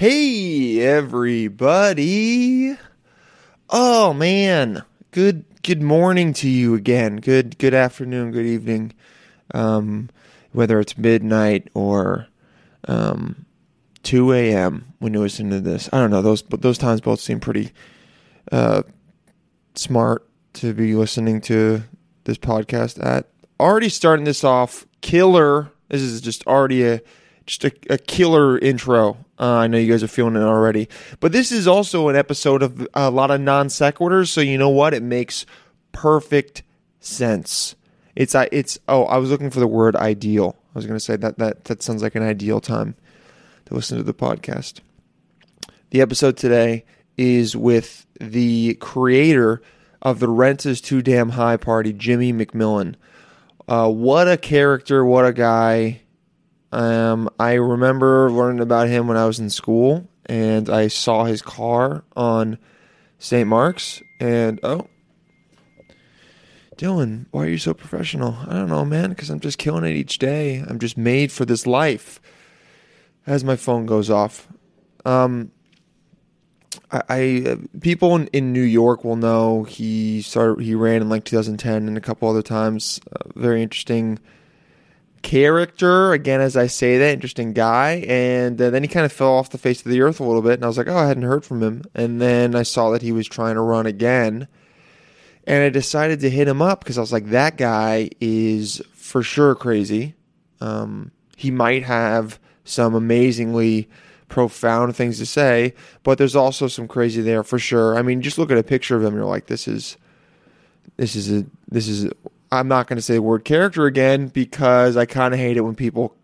Hey everybody. Oh man. Good good morning to you again. Good good afternoon, good evening. Um whether it's midnight or um 2 a.m. when you listen to this. I don't know, those those times both seem pretty uh smart to be listening to this podcast at. Already starting this off killer. This is just already a just a, a killer intro. Uh, I know you guys are feeling it already, but this is also an episode of a lot of non sequiturs. So you know what? It makes perfect sense. It's it's oh, I was looking for the word ideal. I was going to say that that that sounds like an ideal time to listen to the podcast. The episode today is with the creator of the Rent is Too Damn High party, Jimmy McMillan. Uh, what a character! What a guy! Um, I remember learning about him when I was in school, and I saw his car on St. Mark's, and oh, Dylan, why are you so professional? I don't know, man, because I'm just killing it each day. I'm just made for this life. As my phone goes off, um, I, I people in, in, New York will know he started. He ran in like 2010 and a couple other times. Uh, very interesting character. Again, as I say that, interesting guy. And uh, then he kind of fell off the face of the earth a little bit. And I was like, oh, I hadn't heard from him. And then I saw that he was trying to run again. And I decided to hit him up because I was like, that guy is for sure crazy. Um, he might have some amazingly profound things to say, but there's also some crazy there for sure. I mean, just look at a picture of him, and you're like, this is, this is a, this is I'm not going to say the word character again because I kind of hate it when people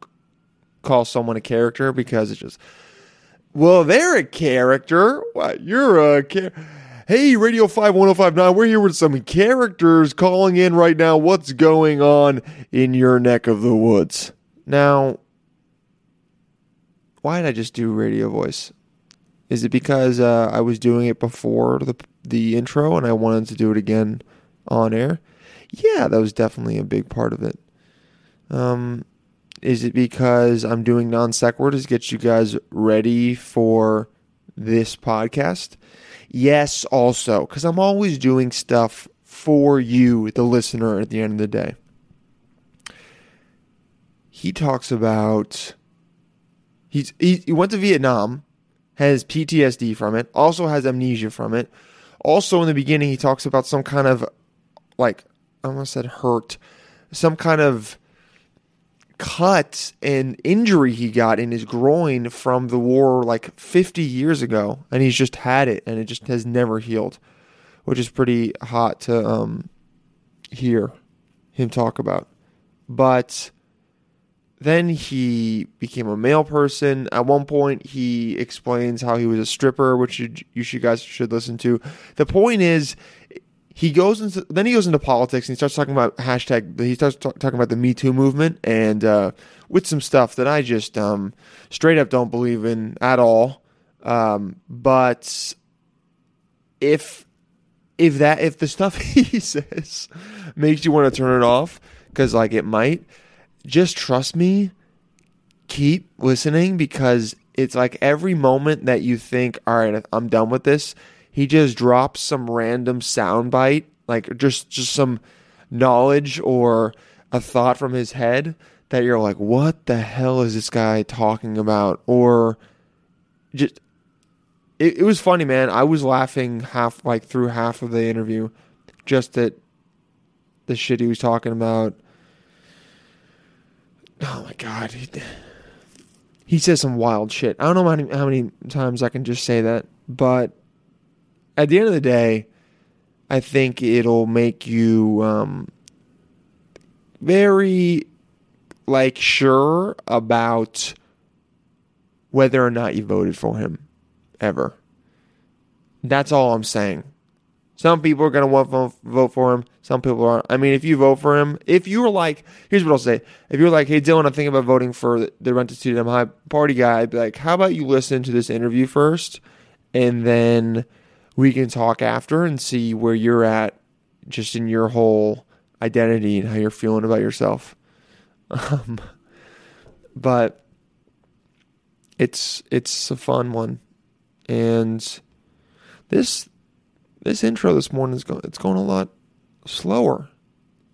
call someone a character because it's just, well, they're a character. What? You're a character. Hey, Radio 51059, we're here with some characters calling in right now. What's going on in your neck of the woods? Now, why did I just do radio voice? Is it because uh, I was doing it before the the intro and I wanted to do it again on air? Yeah, that was definitely a big part of it. Um, is it because I'm doing non sequiturs to get you guys ready for this podcast? Yes, also, because I'm always doing stuff for you, the listener, at the end of the day. He talks about he's he, he went to Vietnam, has PTSD from it, also has amnesia from it. Also, in the beginning, he talks about some kind of like I almost said hurt, some kind of cut and injury he got in his groin from the war like 50 years ago and he's just had it and it just has never healed which is pretty hot to um hear him talk about. But then he became a mail person. At one point he explains how he was a stripper which you, you guys should listen to. The point is he goes into then he goes into politics and he starts talking about hashtag he starts t- talking about the me too movement and uh, with some stuff that i just um, straight up don't believe in at all. Um, but if if that if the stuff he says makes you want to turn it off because like it might just trust me keep listening because it's like every moment that you think all right i'm done with this he just drops some random soundbite, like just just some knowledge or a thought from his head that you're like, what the hell is this guy talking about? Or just it, it was funny, man. I was laughing half like through half of the interview just at the shit he was talking about. Oh my god. He, he says some wild shit. I don't know how many, how many times I can just say that, but at the end of the day, I think it'll make you um, very like sure about whether or not you voted for him ever. That's all I'm saying. Some people are going to want to vote for him. Some people aren't. I mean, if you vote for him, if you were like, here's what I'll say. If you're like, hey, Dylan, I'm thinking about voting for the Rent is Too High party guy, I'd be like, how about you listen to this interview first and then we can talk after and see where you're at just in your whole identity and how you're feeling about yourself. Um, but it's it's a fun one, and this this intro this morning is going it's going a lot slower.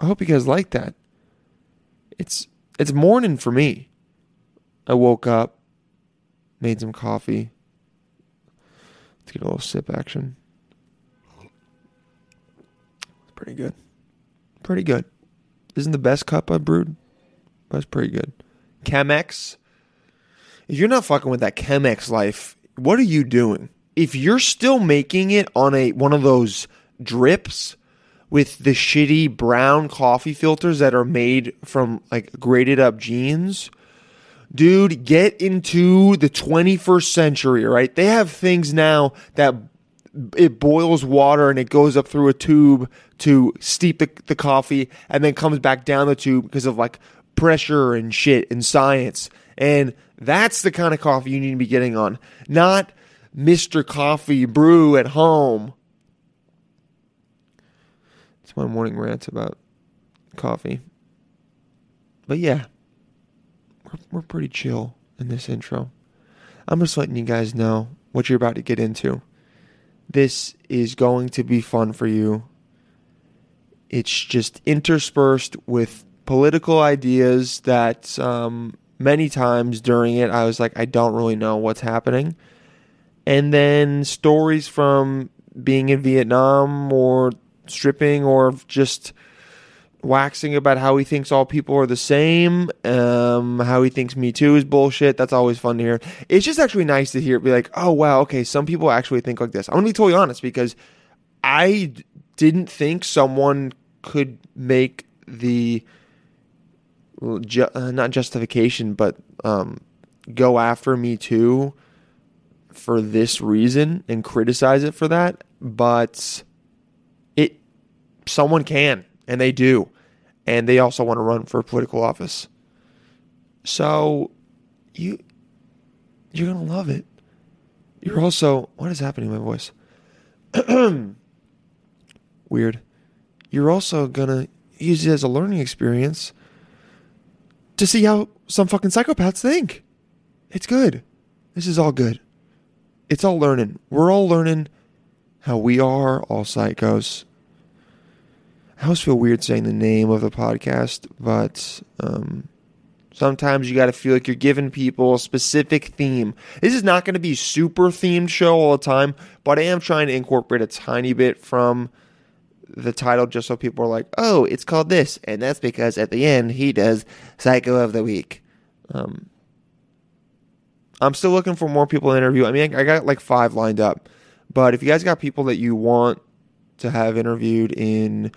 I hope you guys like that. It's it's morning for me. I woke up, made some coffee. Let's get a little sip action. It's pretty good. Pretty good. Isn't the best cup I've brewed? It's pretty good. Chemex. If you're not fucking with that Chemex life, what are you doing? If you're still making it on a one of those drips with the shitty brown coffee filters that are made from like grated up jeans, dude, get into the 21st century, right? They have things now that it boils water and it goes up through a tube to steep the, the coffee and then comes back down the tube because of like pressure and shit and science. And that's the kind of coffee you need to be getting on, not Mr. Coffee brew at home. It's my morning rant about coffee. But yeah, we're, we're pretty chill in this intro. I'm just letting you guys know what you're about to get into. This is going to be fun for you. It's just interspersed with political ideas that um, many times during it I was like, I don't really know what's happening. And then stories from being in Vietnam or stripping or just waxing about how he thinks all people are the same, um, how he thinks Me Too is bullshit. That's always fun to hear. It's just actually nice to hear be like, oh, wow, okay, some people actually think like this. I'm going to be totally honest because I didn't think someone could make the ju- uh, not justification, but um, go after Me Too for this reason and criticize it for that. But it, someone can, and they do, and they also want to run for political office. So, you, you're gonna love it. You're also what is happening to my voice? Weird. You're also gonna use it as a learning experience to see how some fucking psychopaths think. It's good. This is all good. It's all learning. We're all learning how we are all psychos. I always feel weird saying the name of the podcast, but um, sometimes you got to feel like you're giving people a specific theme. This is not going to be super themed show all the time, but I am trying to incorporate a tiny bit from the title just so people are like, oh, it's called this. And that's because at the end, he does Psycho of the Week. Um, I'm still looking for more people to interview. I mean, I got like five lined up. But if you guys got people that you want to have interviewed in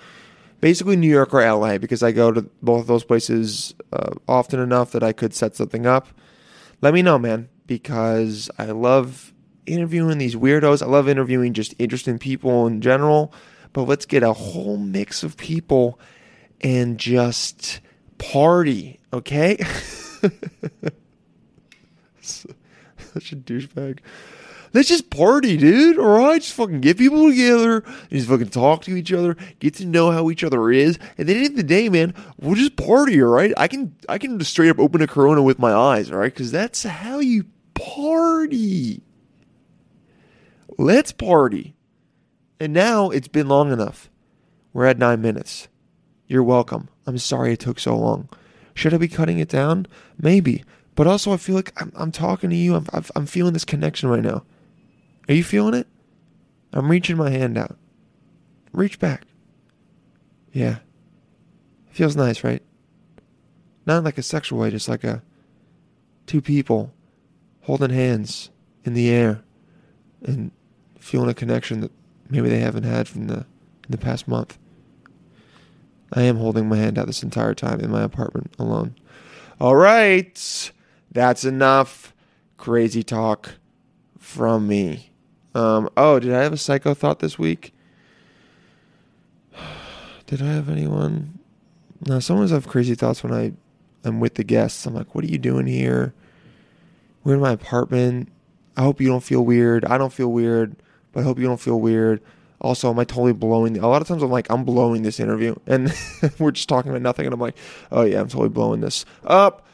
basically New York or LA, because I go to both of those places uh, often enough that I could set something up, let me know, man, because I love interviewing these weirdos. I love interviewing just interesting people in general but let's get a whole mix of people and just party, okay? Such a douchebag. Let's just party, dude. All right, just fucking get people together, just fucking talk to each other, get to know how each other is, and then at the end of the day, man, we'll just party. All right, I can I can just straight up open a Corona with my eyes. All right, because that's how you party. Let's party. And now it's been long enough. We're at nine minutes. You're welcome. I'm sorry it took so long. Should I be cutting it down? Maybe. But also, I feel like I'm, I'm talking to you. I'm, I'm feeling this connection right now. Are you feeling it? I'm reaching my hand out. Reach back. Yeah. It Feels nice, right? Not like a sexual way, just like a two people holding hands in the air and feeling a connection that maybe they haven't had from the in the past month. I am holding my hand out this entire time in my apartment alone. All right, that's enough crazy talk from me. Um, oh, did I have a psycho thought this week? Did I have anyone? No, sometimes I have crazy thoughts when I am with the guests. I'm like, what are you doing here? We're in my apartment. I hope you don't feel weird. I don't feel weird but I hope you don't feel weird. Also, am I totally blowing? A lot of times I'm like, I'm blowing this interview, and we're just talking about nothing, and I'm like, oh yeah, I'm totally blowing this up.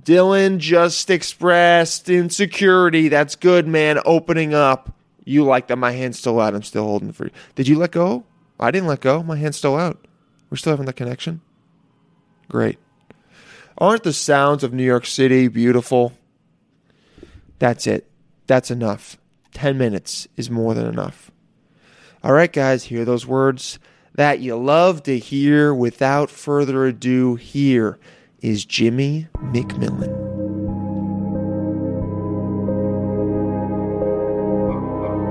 Dylan just expressed insecurity. That's good, man. Opening up. You like that my hand's still out. I'm still holding for you. Did you let go? I didn't let go. My hand's still out. We're still having that connection. Great. Aren't the sounds of New York City beautiful? That's it. That's enough. 10 minutes is more than enough. All right, guys, hear those words that you love to hear. Without further ado, here is Jimmy McMillan.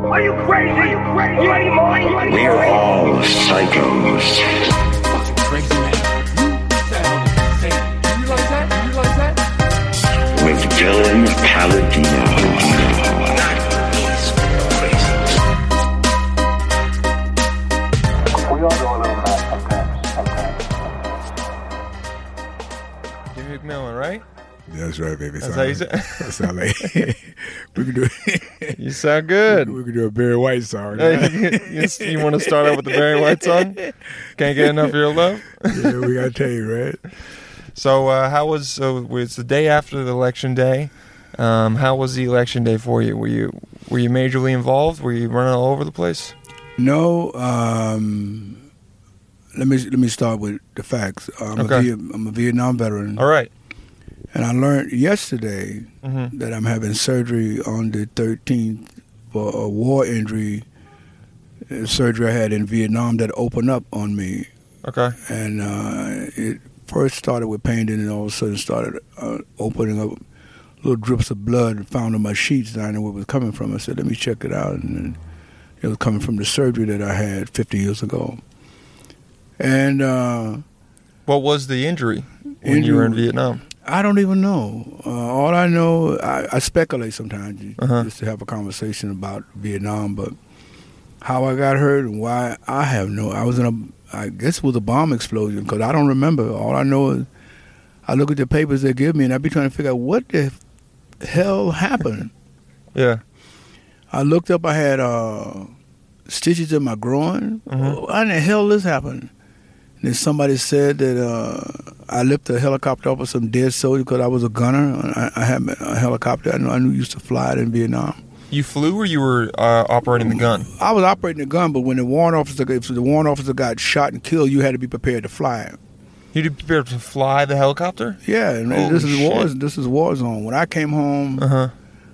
Are you crazy? Are you crazy? You ain't mine. We're all psychos. Fucking crazy man. You sound insane. You realize that? You realize? With Dylan Palladino. We all go a little mad sometimes. Sometimes. Jimmy McMillan, right? That's right, baby. That's how you say That sound like we can do. It. You sound good. we can do a Barry White song. you, you want to start out with the Barry White song? Can't get enough of your love. yeah, we gotta tell you, right? So, uh, how was? So it's the day after the election day. Um, how was the election day for you? Were you were you majorly involved? Were you running all over the place? No. Um, let me let me start with the facts. I'm, Okay. a, I'm a Vietnam veteran, All right. And I learned yesterday Mm-hmm. that I'm having surgery on the 13th for a war injury. Surgery I had in Vietnam that opened up on me. Okay. and uh, it first started with pain, and then all of a sudden started uh, opening up little drips of blood found on my sheets. And I know where it was coming from. I said, "Let me check it out," and it was coming from the surgery that I had 50 years ago. And uh, What was the injury when you were in Vietnam? I don't even know. Uh, all I know, I, I speculate sometimes Uh-huh. just to have a conversation about Vietnam, but how I got hurt and why I have no. I was in a, I guess it was a bomb explosion because I don't remember. All I know is I look at the papers they give me and I be trying to figure out what the hell happened. Yeah. I looked up. I had uh, stitches in my groin. Mhm. How in the hell this happened? And then somebody said that uh, I lifted a helicopter off of some dead soldier because I was a gunner. I, I had a helicopter. I knew I knew used to fly it in Vietnam. You flew or you were uh, operating the gun? I was operating the gun, but when the warrant officer, if the warrant officer got shot and killed, you had to be prepared to fly it. You had to be prepared to fly the helicopter? Yeah, and Holy this is war. This is war zone. When I came home, Uh huh.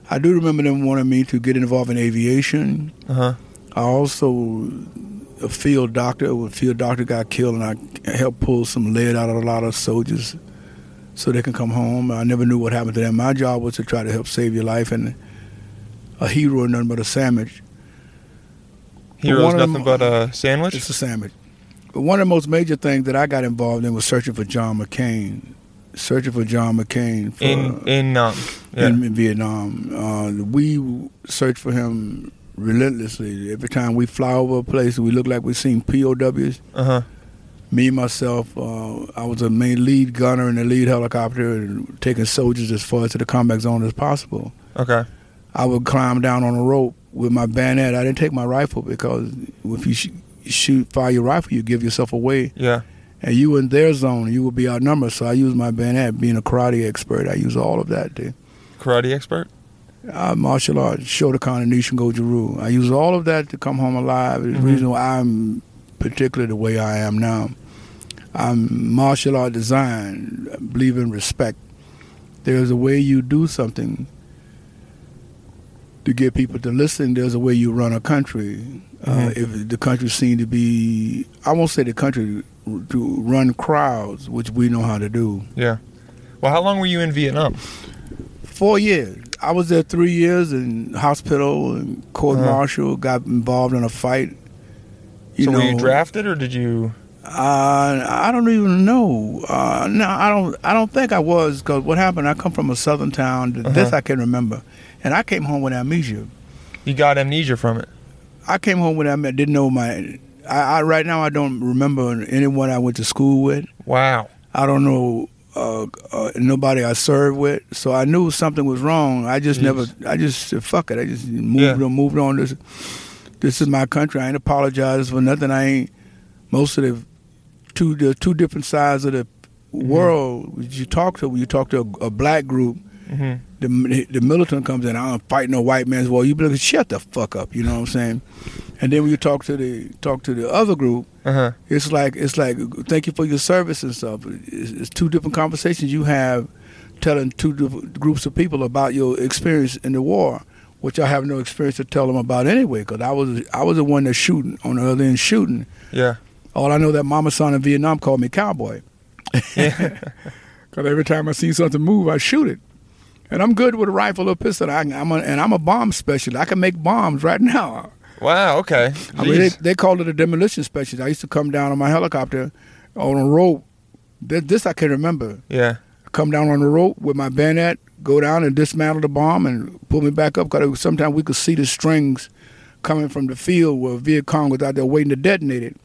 I do remember them wanting me to get involved in aviation. Uh huh. I also a field doctor. When a field doctor got killed, and I helped pull some lead out of a lot of soldiers so they can come home. I never knew what happened to them. My job was to try to help save your life, and a hero, and nothing but a sandwich. Hero's nothing them- but a sandwich. It's a sandwich. But one of the most major things that I got involved in was searching for John McCain. Searching for John McCain for, in in um yeah. in, in Vietnam. Uh, we searched for him relentlessly. Every time we fly over a place, we look like we've seen POWs. Uh huh. Me myself, uh, I was a main lead gunner in the lead helicopter, and taking soldiers as far to the combat zone as possible. Okay. I would climb down on a rope with my bayonet. I didn't take my rifle because if you sh- shoot, fire your rifle, you give yourself away, Yeah. and you in their zone, you will be outnumbered. So I use my bayonet. Being a karate expert, I use all of that. To, Karate expert. Uh, martial arts, Shotokan and Nishin Goju-Ryu. I use all of that to come home alive. It's the Mhm. reason why I'm particularly the way I am now. I'm martial art design. I believe in respect. There's a way you do something to get people to listen. There's a way you run a country. Uh, Mhm. if the country seemed to be, I won't say the country to run crowds, which we know how to do. Yeah. Well, how long were you in Vietnam? Four years. I was there three years in hospital and court Uh-huh. martial. Got involved in a fight. You so know, were you drafted or did you? Uh, I don't even know. Uh, no, I don't. I don't think I was because what happened? I come from a southern town. This Uh-huh. I can remember, and I came home with amnesia. You got amnesia from it. I came home with amnesia. Didn't know my. I, I right now I don't remember anyone I went to school with. Wow. I don't know uh, uh, nobody I served with, so I knew something was wrong. I just Jeez. never. I just said, fuck it. I just moved Yeah. on. Moved on. This, this is my country. I ain't apologize for nothing. I ain't. Most of the two the two different sides of the world, you talk to when you talk to a, a black group, the the militant comes in. I'm fighting a white man's war. You be like, shut the fuck up. You know what I'm saying? And then when you talk to the talk to the other group, Uh huh. it's like it's like thank you for your service and stuff. It's, it's two different conversations you have, telling two different groups of people about your experience in the war, which I have no experience to tell them about anyway. Because I was I was the one that's shooting on the other end shooting. Yeah. All I know that Mama Son in Vietnam called me cowboy. Because every time I see something move, I shoot it. And I'm good with a rifle or pistol. I, I'm a, and I'm a bomb specialist. I can make bombs right now. wow. Okay. I mean, they, they called it a demolition specialist. I used to come down on my helicopter on a rope. This, this I can remember. yeah. Come down on the rope with my bayonet, go down and dismantle the bomb and pull me back up. Because sometimes we could see the strings coming from the field where Viet Cong was out there waiting to detonate it.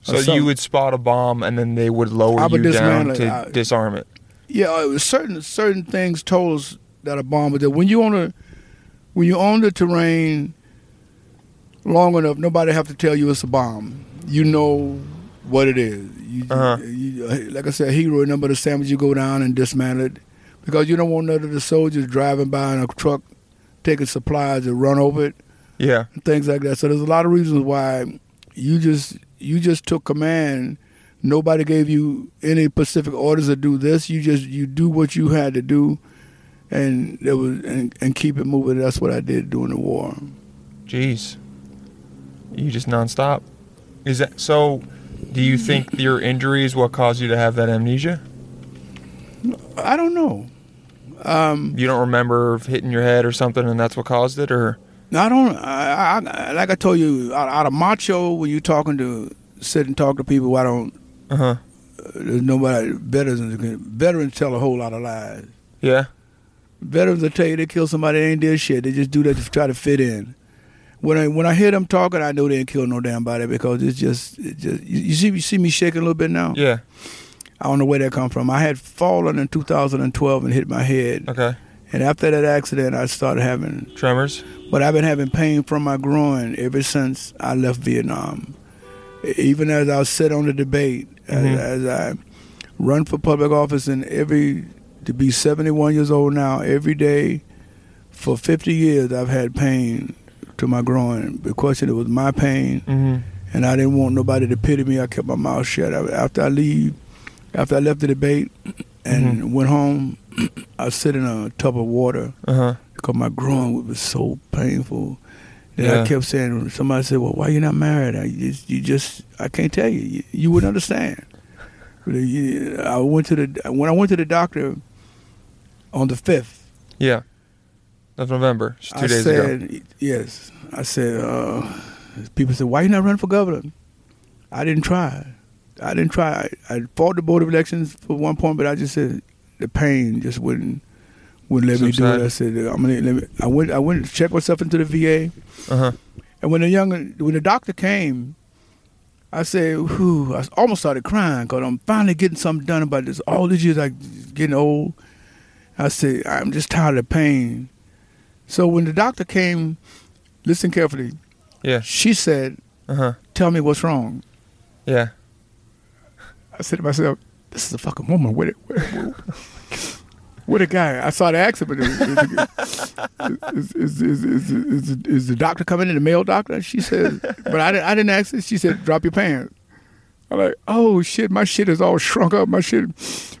So you would spot a bomb and then they would lower would you down to I- disarm it. Yeah, it was certain certain things told us that a bomb was there. When you on the when you on the terrain long enough, nobody have to tell you it's a bomb. You know what it is. You, Uh-huh. you- like I said, hero number the sandwich. You go down and dismantle it because you don't want none of the soldiers driving by in a truck taking supplies and run over it Yeah. things like that. So there's a lot of reasons why you just you just took command. Nobody gave you any specific orders to do this. You just you do what you had to do, and there was and, and keep it moving. That's what I did during the war. Jeez. You just nonstop. Is that so? Do you think your injury is what caused you to have that amnesia? I don't know. Um, You don't remember hitting your head or something, and that's what caused it, or I don't. I, I, like I told you, out, out of macho, when you're talking to sit and talk to people, I don't. uh huh? There's nobody veterans. Veterans tell a whole lot of lies. Yeah. Veterans will tell you they kill somebody they ain't did shit. They just do that to try to fit in. When I when I hear them talking, I know they ain't killed no damn body because it's just it just you, you see you see me shaking a little bit now. Yeah. I don't know where that come from. I had fallen in 2012 and hit my head, Okay. and after that accident, I started having. Tremors. But I've been having pain from my groin ever since I left Vietnam. Even as I sit on the debate, Mhm. as, as I run for public office, and every to be 71 years old now, every day for 50 years, I've had pain to my groin. The question it was my pain, Mm-hmm. and I didn't want nobody to pity me. I kept my mouth shut. After I leave, after I left the debate and went home, I sit in a tub of water Uh huh. because my groin was so painful. Then Yeah. I kept saying, somebody said, "Well, why you not married?" I just, you just, I can't tell you. You, you wouldn't understand. Uh, I went to the when I went to the doctor on the fifth. Yeah. Of November, just two I days ago. said, yes. I said, uh, people said, why you not running for governor? I didn't try. I didn't try. I, I fought the board of elections for one point, but I just said the pain just wouldn't wouldn't let me do it. I said, I'm gonna let me. I went. I went to check myself into the VA. Uh huh. And when the young, when the doctor came, I said, "Whew!" I almost started crying because I'm finally getting something done about this. All these years, I getting old. I said, "I'm just tired of pain." So when the doctor came, listen carefully. Yeah. She said, Uh huh. "Tell me what's wrong." Yeah. I said to myself, "This is a fucking woman with it." With, with a guy, I saw the accident. Is, is, is, is, is, is, is the doctor coming in, the male doctor? She says, but I didn't, I didn't ask it. She said, drop your pants. I'm like, oh shit, my shit is all shrunk up. My shit,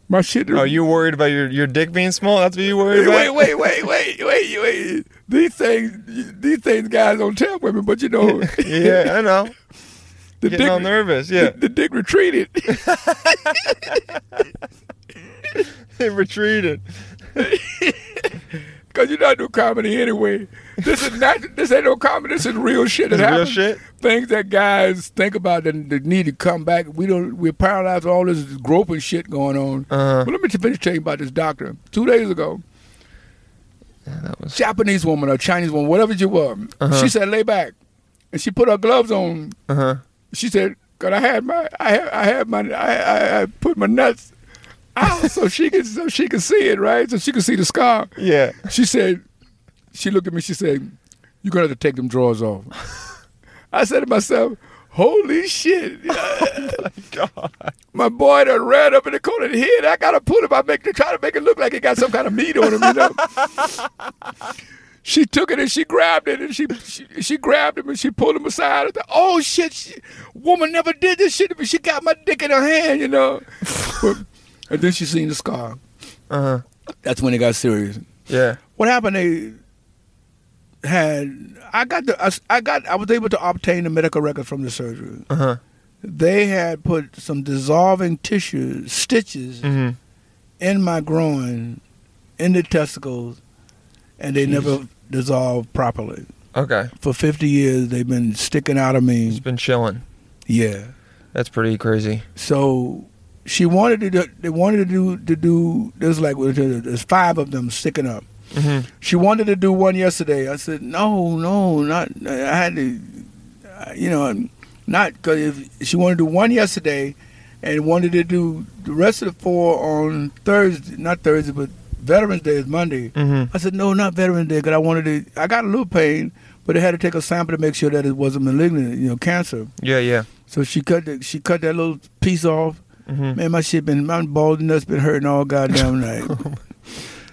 my shit. Oh, you worried about your, your dick being small? That's what you worried Wait, about? wait, wait, wait, wait, wait, wait. These things, these things, guys don't tell women, but you know, yeah, I know. the Getting all nervous. Yeah. the, the dick retreated. it retreated. Cause you're not do comedy anyway. This is not. This ain't no comedy. This is real shit. That is real happens. shit? Things that guys think about that, that need to come back. We don't. We're paralyzed with all this groping shit going on. Uh-huh. But let me finish telling you about this doctor. Two days ago, Yeah, that was. Japanese woman or Chinese woman, whatever you were, Uh-huh. she said lay back, and she put her gloves on. Uh huh. She said, "Cause I had my, I had, I had my, I, I, I put my nuts out so she could, so she could see it, right? So she could see the scar." Yeah. She said, she looked at me, she said, You're gonna have to take them drawers off. I said to myself, Holy shit! Oh God. My boy done ran up in the corner of the head. I gotta pull him. I make to try to make it look like he got some kind of meat on him. You know. she took it and she grabbed it and she she, she grabbed him and she pulled him aside. Thought, oh shit! She, woman never did this shit, but she got my dick in her hand. You know. And then she seen the scar. Uh huh. That's when it got serious. Yeah. What happened? They had I got the I, I got I was able to obtain the medical record from the surgery. Uh huh. They had put some dissolving tissue stitches hmm in my groin, in the testicles, and they never dissolved properly. Okay. For 50 years, they've been sticking out of It's me. been chilling. Yeah. That's pretty crazy. So she wanted to. Do, they wanted to do to do. There's like there's five of them sticking up. hmm She wanted to do one yesterday. I said, no, no, not. I had to, you know, not because she wanted to do one yesterday, and wanted to do the rest of the four on Thursday, not Thursday, but Veterans Day is Monday. hmm I said, no, not Veterans Day, because I wanted to. I got a little pain, but they had to take a sample to make sure that it wasn't malignant, you know, cancer. Yeah. Yeah. So she cut the, she cut that little piece off. Hmm Man, my shit been my bald nuts been hurting all goddamn night.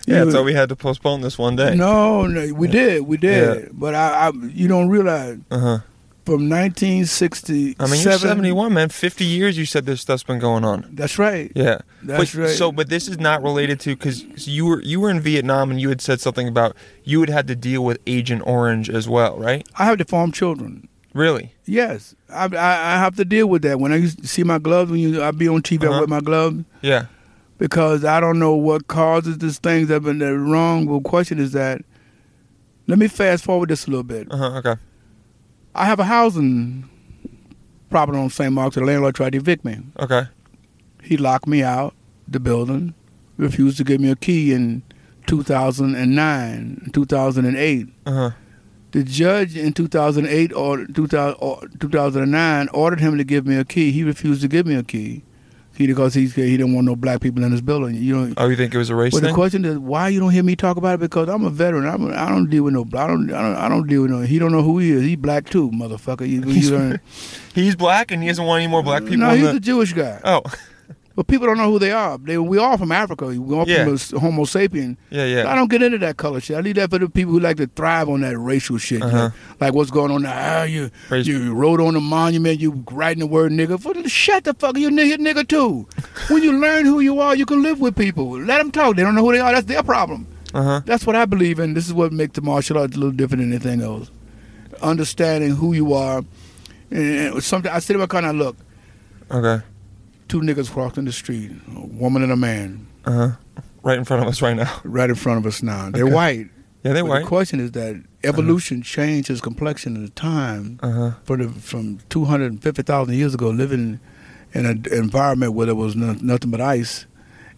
Yeah. So we had to postpone this one day. no, no, we did, we did. But I, I, you don't realize Uh huh. from 1960. I mean, you're 71, man. 50 years. You said this stuff's been going on. That's right. Yeah. That's but, right. So, but this is not related to because you were you were in Vietnam and you had said something about you had had to deal with Agent Orange as well, right? I have deformed children. Really? Yes, I, I, I have to deal with that. When I used to see my gloves, when you I be on TV, I Uh-huh. wear my gloves Yeah. because I don't know what causes these things that have been that wrong. Well, question is that. Let me fast forward this a little bit. Uh huh. Okay. I have a housing property on St. Mark's. The landlord tried to evict me. Okay. He locked me out the building, refused to give me a key in 2009, 2008. Uh huh. The judge in 2008 or 2000 2009 ordered him to give me a key. He refused to give me a key. He because he he didn't want no black people in his building. You know. Oh, you think it was a race But the question is, why you don't hear me talk about it? Because I'm a veteran. I'm a, I don't deal with no. I don't. I don't. I don't deal with no. He don't know who he is. He black too, motherfucker. You, you learn- He's black and he doesn't want any more black people. no, he's the... a Jewish guy. Oh. But people don't know who they are. They we all from Africa. We all Yeah. from a Homo sapien. Yeah. Yeah. I don't get into that color shit. I leave that for the people who like to thrive on that racial shit. Uh-huh. know? Like what's going on now? Ah, you Race- you wrote on the monument. You writing the word nigga. For the, shut the fuck. You nigga nigga too. when you learn who you are, you can live with people. Let them talk. They don't know who they are. That's their problem. Uh huh. That's what I believe in. This is what makes the martial arts a little different than anything else. Understanding who you are. And, and something I sit there kind of look. Okay. Two niggas crossing the street, a woman and a man, Uh huh. Right in front of us right now. right in front of us now. They're Okay. white. Yeah, they're But white. The question is that evolution changed his complexion in the time Uh huh. for the from two hundred and fifty thousand years ago, living in an environment where there was no, nothing but ice,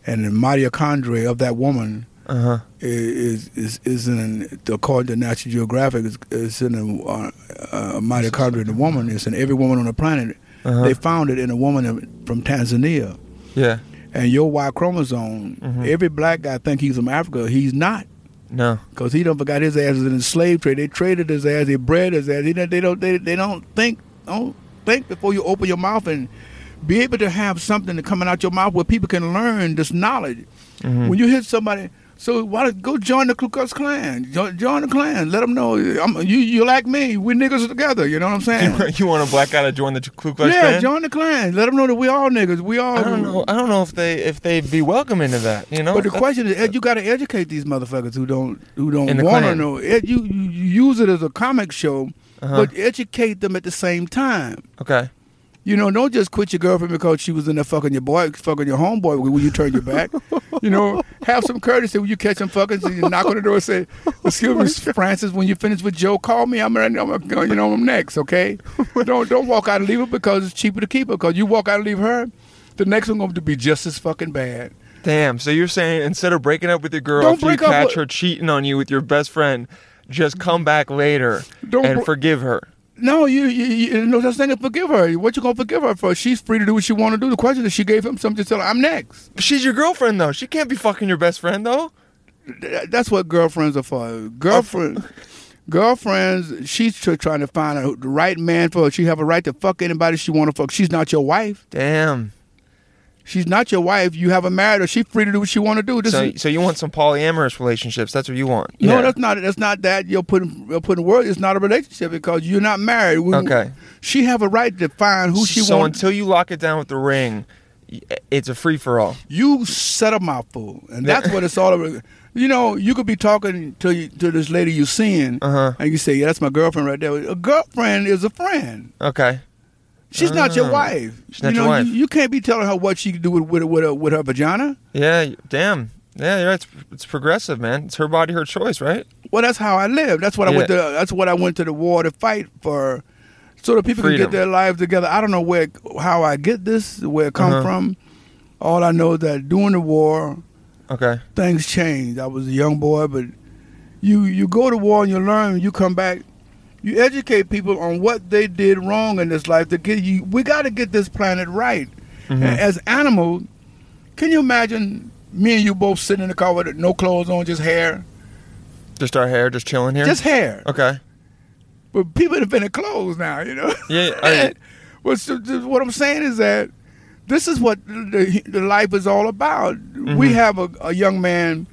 and the mitochondria of that woman Uh huh. is is is in according to National Geographic is, is in a, uh, uh, mitochondria in the woman. It's in every woman on the planet. Uh-huh. They found it in a woman from Tanzania. Yeah. And your Y chromosome, Mhm. every black guy think he's from Africa. He's not. No. Cause he don't forgot his ass is in the slave trade. They traded his ass. They bred his ass. They don't. They don't. They, they don't think. Don't think before you open your mouth and be able to have something coming out your mouth where people can learn this knowledge. Mhm. When you hit somebody, so why go join the Ku Klux Klan? Join, join the Klan. Let them know I'm, you. You like me. We niggas together. You know what I'm saying? you want a black guy to join the Ku Klux yeah, Klan? join the Klan. Let them know that we all niggas. We all. I don't know. I don't know if they if they'd be welcoming to that. You know. But the That's- question is, you got to educate these motherfuckers who don't who don't want to know. Ed, you you use it as a comic show, Uh-huh. but educate them at the same time. Okay. You know, don't just quit your girlfriend because she was in there fucking your boy, fucking your homeboy when you turn your back. you know, have some courtesy when you catch them fuckers So you knock on the door and say, "Excuse me, Francis, when you finish with Joe, call me. I'm, I'm, I'm you know, I'm next. Okay? don't don't walk out and leave her because it's cheaper to keep her. Because you walk out and leave her, the next one going to be just as fucking bad. Damn. So you're saying instead of breaking up with your girl Don't after you catch with- her cheating on you with your best friend, just come back later Don't and bro- forgive her. No, you, you, you no such thing as forgive her. What you gonna forgive her for? She's free to do what she want to do. The question is, she gave him something to tell her, I'm next. She's your girlfriend though. She can't be fucking your best friend though. Th- That's what girlfriends are for. Girlfriend, Girlfriends, she's tr- trying to find a, the right man for her. She have a right to fuck anybody she want to fuck. She's not your wife. Damn. She's not your wife. You haven't married her. She's free to do what she want to do. This So, is, so you want some polyamorous relationships? That's what you want? no, Yeah. that's not. That's not that. You're putting you're putting word. It's not a relationship because you're not married. We- Okay. She have a right to find who she so wants. until you lock it down with the ring, it's a free for all. you set a mouthful, and that's what it's all about. You know, you could be talking to you, to this lady you're seeing, Uh-huh. and you say, "Yeah, that's my girlfriend right there." A girlfriend is a friend. Okay. She's not your Ah. wife. She's not you your wife. You, you can't be telling her what she can do with with, with, her, with her vagina. Yeah. Damn. Yeah. Yeah. It's it's progressive, man. It's her body, her choice, right? Well, that's how I live. That's what I went to. That's what I went to the war to fight for, so that people Freedom. can get their lives together. I don't know where how I get this, where it come Uh-huh. from. All I know is that during the war, Okay. things changed. I was a young boy, but you you go to war and you learn. And you come back. You educate people on what they did wrong in this life to get you. We got to get this planet right. Mm-hmm. As animals, can you imagine me and you both sitting in the car with no clothes on, just hair, Just our hair, just chilling here. just hair? Okay. But people have been in clothes now, you know. Yeah. I, so what I'm saying is that this is what the, the life is all about. We have a, a young man.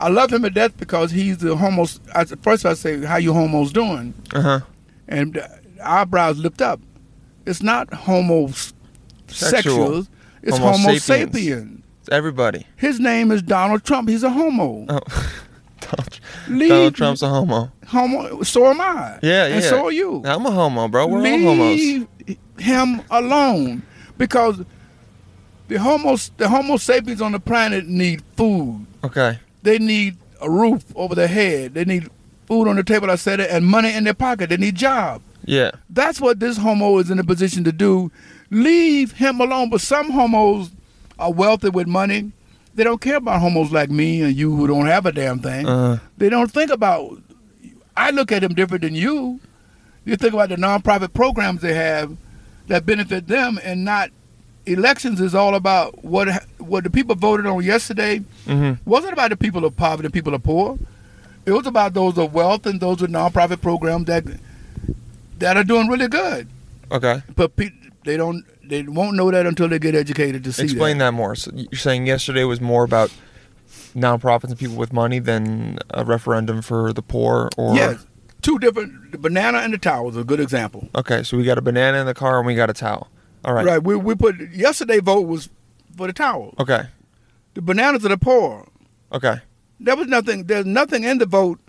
I love him to death because he's the homo. At first, I say, "How you homos doing?" uh huh. And the eyebrows lift up. It's not homosexuals. Sexual. It's Homo Homo sapiens. sapien. It's everybody. His name is Donald Trump. He's a homo. Oh. Donald, Leave Donald Trump's a homo. homo. So am I. Yeah, yeah. And so are you. I'm a homo, bro. We're all homos. leave him alone because the homo the homo sapiens on the planet need food Okay. They need a roof over their head. They need food on the table. I said it and money in their pocket. They need job. Yeah. that's what this homo is in a position to do. Leave him alone. But some homos are wealthy with money. They don't care about homos like me and you who don't have a damn thing. Uh, they don't think about. I look at them different than you. You think about the nonprofit programs they have that benefit them, and not elections. Is all about what what the people voted on yesterday. hmm wasn't about the people of poverty and people of poor. It was about those of wealth and those with nonprofit programs that that are doing really good. Okay. But pe- they don't. They won't know that until they get educated to see Explain that. that more. So you're saying yesterday was more about nonprofits and people with money than a referendum for the poor, or Yes, two different. The banana and the towel is a good example. Okay, so we got a banana in the car and we got a towel. All right. Right. We we put yesterday vote was for the towel. Okay. The bananas are the poor. Okay. There was nothing. There's nothing in the vote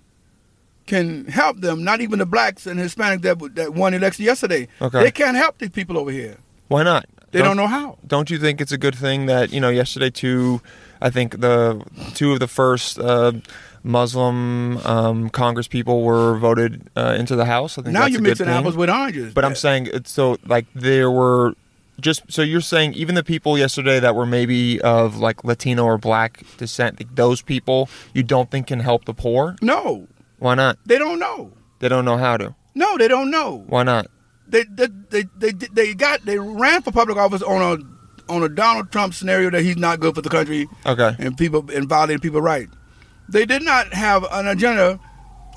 can help them. Not even the blacks and Hispanics that that won election yesterday. Okay. They can't help these people over here. Why not? They don't, know how. Don't you think it's a good thing that you know yesterday two, I think the two of the first uh, Muslim um, Congress people were voted uh, into the House. I think Now that's you're a good mixing apples with oranges. But I'm saying it's so like there were just so you're saying even the people yesterday that were maybe of like Latino or black descent, like those people you don't think can help the poor? no, Why not? they don't know. They don't know how to. No, they don't know. Why not? They they they they, they got they ran for public office on a on a Donald Trump scenario that he's not good for the country. Okay. and people and violating people's rights. They did not have an agenda.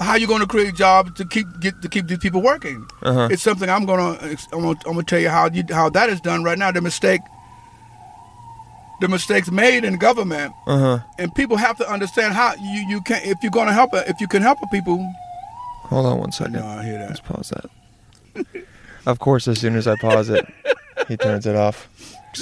How you going to create jobs to keep get to keep these people working? Uh-huh. It's something I'm going to I'm going to I'm going to tell you how you how that is done right now. The mistake, the mistakes made in government, Uh huh. and people have to understand how you you can if you're going to help if you can help people. Hold on one second. No, I hear that. Let's pause that. of course, as soon as I pause it, he turns it off.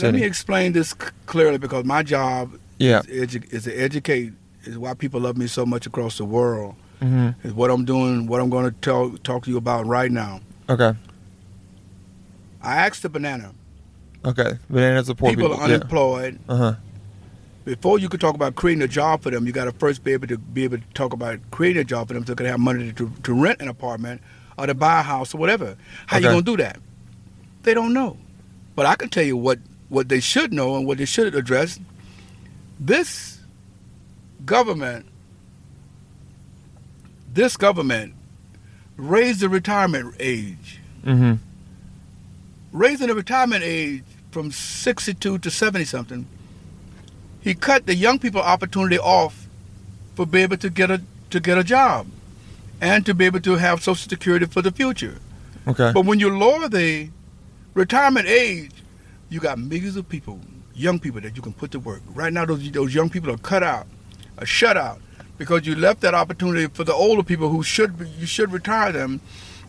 Let me explain this c- clearly because my job Yeah. is, edu- is to educate. Is why people love me so much across the world. hmm Is what I'm doing. What I'm going to tell talk to you about right now. Okay. I asked the banana. Okay. Bananas the poor people, people. are unemployed. Uh huh. Before you could talk about creating a job for them, you got to first be able to be able to talk about creating a job for them so they can have money to, to rent an apartment or to buy a house or whatever. How you gonna do that? They don't know. But I can tell you what what they should know and what they should address. This government, this government raised the retirement age. Mm-hmm. raising the retirement age from 62 to 70 something, he cut the young people opportunity off for be able to get a to get a job. and to be able to have Social Security for the future. Okay. But when you lower the retirement age, you got millions of people, young people that you can put to work. Right now, those those young people are cut out, are shutout because you left that opportunity for the older people who should be, you should retire them.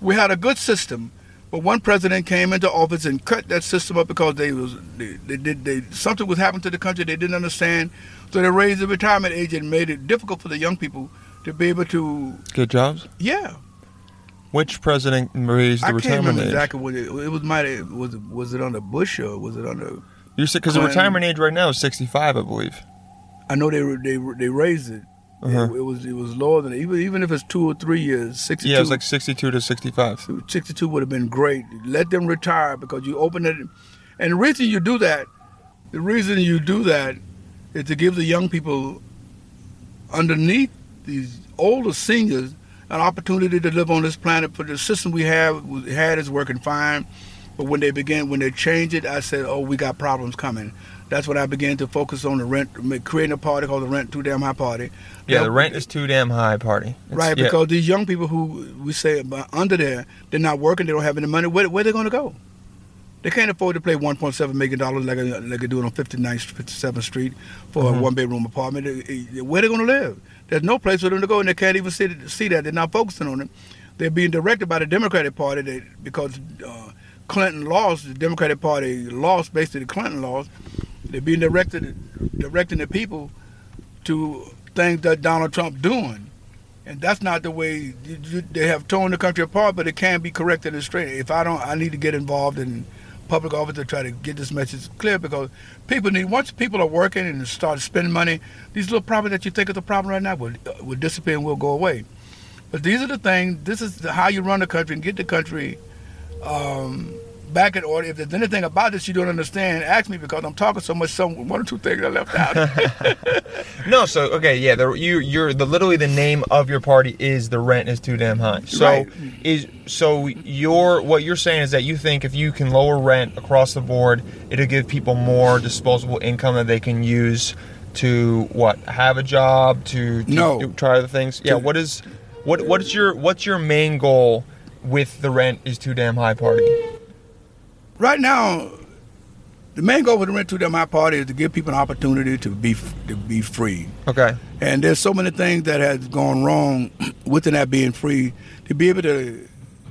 We had a good system, but one president came into office and cut that system up because they was they, they did they, something was happening to the country they didn't understand, so they raised the retirement age and made it difficult for the young people to be able to Good jobs. yeah. Which president raised the I can't retirement remember age? exactly what it, it was. Might was it, was it under Bush or was it under? You said because the retirement age right now is 65, I believe. I know they they they raised it. Uh-huh. It, it was it was lower than even even if it's two or three years. Sixty. Yeah, it was like 62 to 65. 62 would have been great. Let them retire because you open it. And the reason you do that, the reason you do that is to give the young people underneath these older seniors an opportunity to live on this planet. For the system we have we had is working fine, but when they began, when they changed it, I said, "Oh, we got problems coming." That's when I began to focus on the rent, creating a party called the Rent Too Damn High Party. Yeah, That- the rent is too damn high, party. It's- Right, yeah. because these young people who we say under there, they're not working, they don't have any money. Where where they going to go? They can't afford to pay 1.7 million dollars like a, like they do it on 59th, 57th Street for Mhm. a one bedroom apartment. Where they going to live? There's no place for them to go, and they can't even see, see that. They're not focusing on it. They're being directed by the Democratic Party that, because uh, Clinton lost. The Democratic Party lost, basically the Clinton lost. They're being directed, directing the people to things that Donald Trump doing. And that's not the way they have torn the country apart, but it can be corrected and straight. If I don't, I need to get involved in public office to try to get this message clear because people need, once people are working and start spending money, these little problems that you think is a problem right now will, will disappear and will go away. But these are the things, this is how you run the country and get the country um, back in order. If there's anything about this you don't understand, ask me because I'm talking so much. Some one or two things I left out. No, so okay, yeah, the, you you're the literally the name of your party is the rent is too damn high. So Right. is so your what you're saying is that you think if you can lower rent across the board, it'll give people more disposable income that they can use to what have a job to, to No. do, try other things. Yeah, what is what what is your what's your main goal with the rent is too damn high party? Right now, the main goal with the Rent Too Damn High Party is to give people an opportunity to be to be free. Okay. And there's so many things that has gone wrong within that being free. To be able to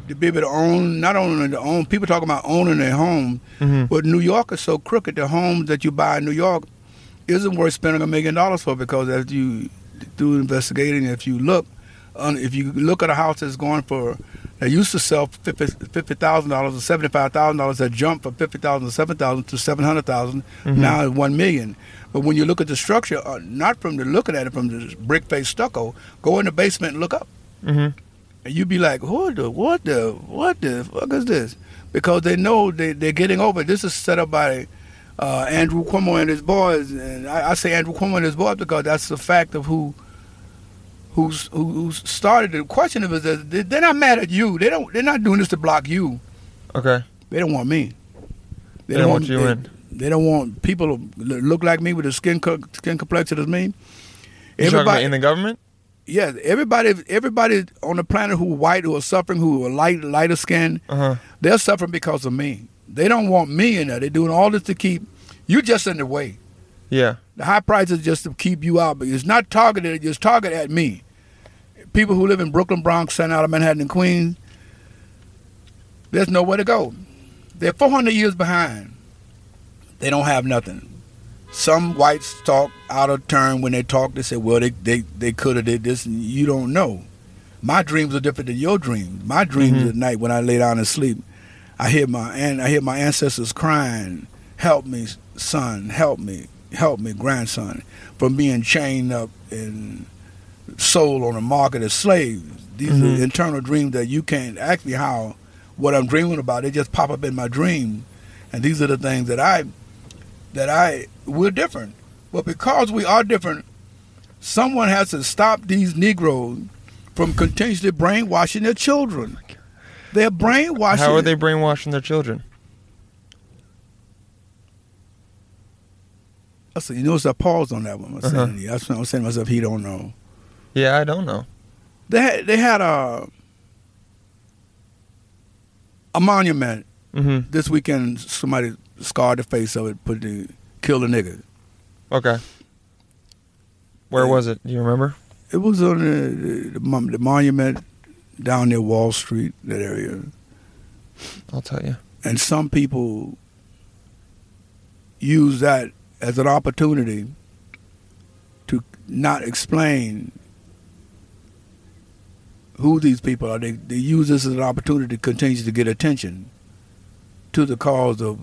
to be able to own, not only to own, people talking about owning their home, mm-hmm. but New York is so crooked. The homes that you buy in New York isn't worth spending a million dollars for because as you do investigating, if you look, if you look at a house that's going for, that used to sell fifty thousand dollars or seventy five thousand dollars, that jumped from fifty thousand to seven thousand to seven hundred thousand. Now it's one million. But when you look at the structure, uh, not from the looking at it from the brick face stucco, go in the basement and look up, Mhm. and you'd be like, "What the what the what the fuck is this?" Because they know they they're getting over. This is set up by uh, Andrew Cuomo and his boys, and I, I say Andrew Cuomo and his boys because that's the fact of who who's who, who started. The question of it is that they- they're not mad at you. They don't. They're not doing this to block you. Okay. They don't want me. They don't want you they, in. They don't want people to look like me with the skin co- skin complexion as me. You about in the government? yeah, everybody, everybody on the planet who white, who are suffering, who are light, lighter skin, Uh huh. they're suffering because of me. They don't want me in there. They're doing all this to keep you just in the way. Yeah. The high prices just to keep you out, but it's not targeted. It's targeted at me. People who live in Brooklyn, Bronx, Staten Island, Manhattan, and Queens, there's nowhere to go. They're 400 years behind. They don't have nothing. Some whites talk out of turn when they talk. They say, "Well, they they, they could have did this," and you don't know. My dreams are different than your dreams. My dreams mm-hmm. at night when I lay down and sleep, I hear my and I hear my ancestors crying, "Help me, son! Help me! Help me, grandson!" From being chained up and sold on the market as slaves. These Mhm. are internal dreams that you can't ask me how what I'm dreaming about. They just pop up in my dream, and these are the things that I that I we're different. But because we are different, someone has to stop these Negroes from continuously brainwashing their children. They're brainwashing. How are they brainwashing their children? I said, you notice I paused on that one. I was, Uh-huh. saying, I was saying to myself, he don't know. Yeah, I don't know. They had, they had a a monument Mm-hmm. this weekend. Somebody scarred the face of it, put the kill a nigga. Okay. Where was it? Do you remember? It was on the, the, the monument down near Wall Street, that area. I'll tell you. And some people use that as an opportunity to not explain who these people are. They, they use this as an opportunity to continue to get attention to the cause of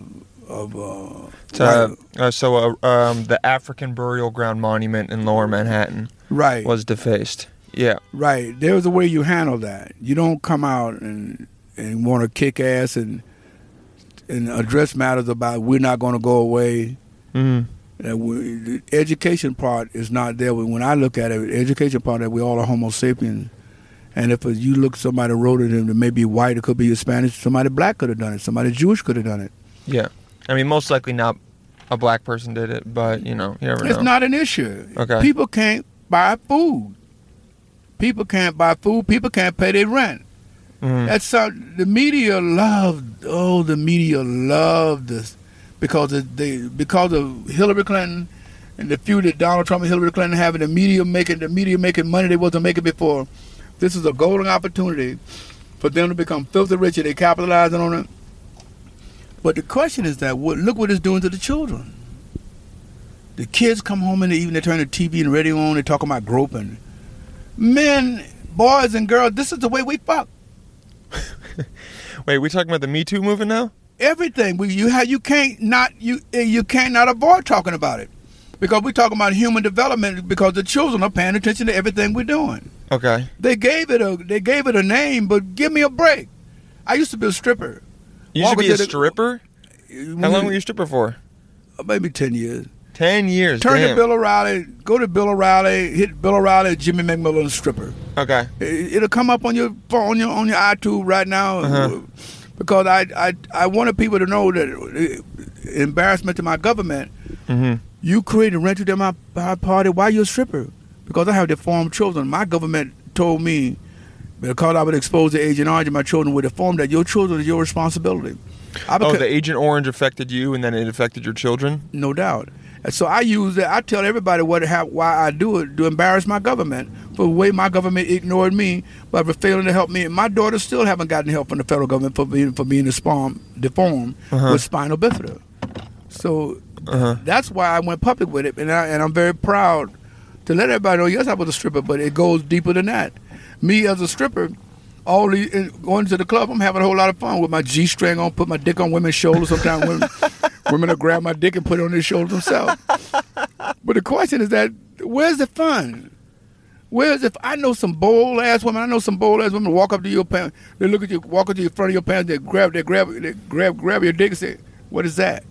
of uh, Uh, white- uh, so, uh, um, the African Burial Ground Monument in Lower Manhattan right was defaced. Yeah. right. There's a way you handle that. You don't come out and and want to kick ass and and address matters about we're not going to go away. Mm-hmm. we, the education part is not there. When I look at it, the education part that we all are Homo sapiens, and if you look somebody wrote it and it may be white, it could be Hispanic, somebody black could have done it, somebody Jewish could have done it. Yeah. I mean, most likely not a black person did it, but you know, you never know. It's not an issue. Okay. People can't buy food. People can't buy food. People can't pay their rent. Mhm. That's some, the media loved. Oh, the media loved this because of they because of Hillary Clinton and the feud that Donald Trump and Hillary Clinton having the media making the media making money they wasn't making before. This is a golden opportunity for them to become filthy rich and they capitalizing on it. But the question is that what, look what it's doing to the children. The kids come home in the evening, they turn the TV and radio on, they talk about groping. Men, boys and girls, this is the way we fuck. Wait, we talking about the Me Too movement now? Everything. We, you have, you can't not you eh, you can't not avoid talking about it because we're talking about human development because the children are paying attention to everything we're doing. Okay. They gave it a they gave it a name, but give me a break. I used to be a stripper. You used to be a to the- stripper? How long were you a stripper for? Maybe ten years. Ten years. Turn damn. to Bill O'Reilly. Go to Bill O'Reilly. Hit Bill O'Reilly. Jimmy McMillan stripper. Okay. It- It'll come up on your phone, on your on your iTunes right now. Uh-huh. Because I, I I wanted people to know that embarrassment to my government. Mm-hmm. You created rent to my, my party. Why you a stripper? Because I have deformed children. My government told me because I would expose the Agent Orange and my children were deformed that your children is your responsibility. I Oh, the Agent Orange affected you, and then it affected your children. no doubt. So I use it. I tell everybody what how, why I do it to embarrass my government for the way my government ignored me by failing to help me. And my daughter still haven't gotten help from the federal government for being for being deformed, deformed Uh-huh. with spinal bifida. So Uh-huh. that's why I went public with it, and I, and I'm very proud to let everybody know. Yes, I was a stripper, but it goes deeper than that. Me as a stripper, all the going to the club, I'm having a whole lot of fun with my G string on, put my dick on women's shoulders. Sometimes women, women will grab my dick and put it on their shoulders themselves. But the question is that where's the fun? Where's if I know some bold ass women, I know some bold ass women walk up to your pants, they look at you, walk up to the front of your pants, they grab, they grab, they grab, grab your dick and say, "What is that?"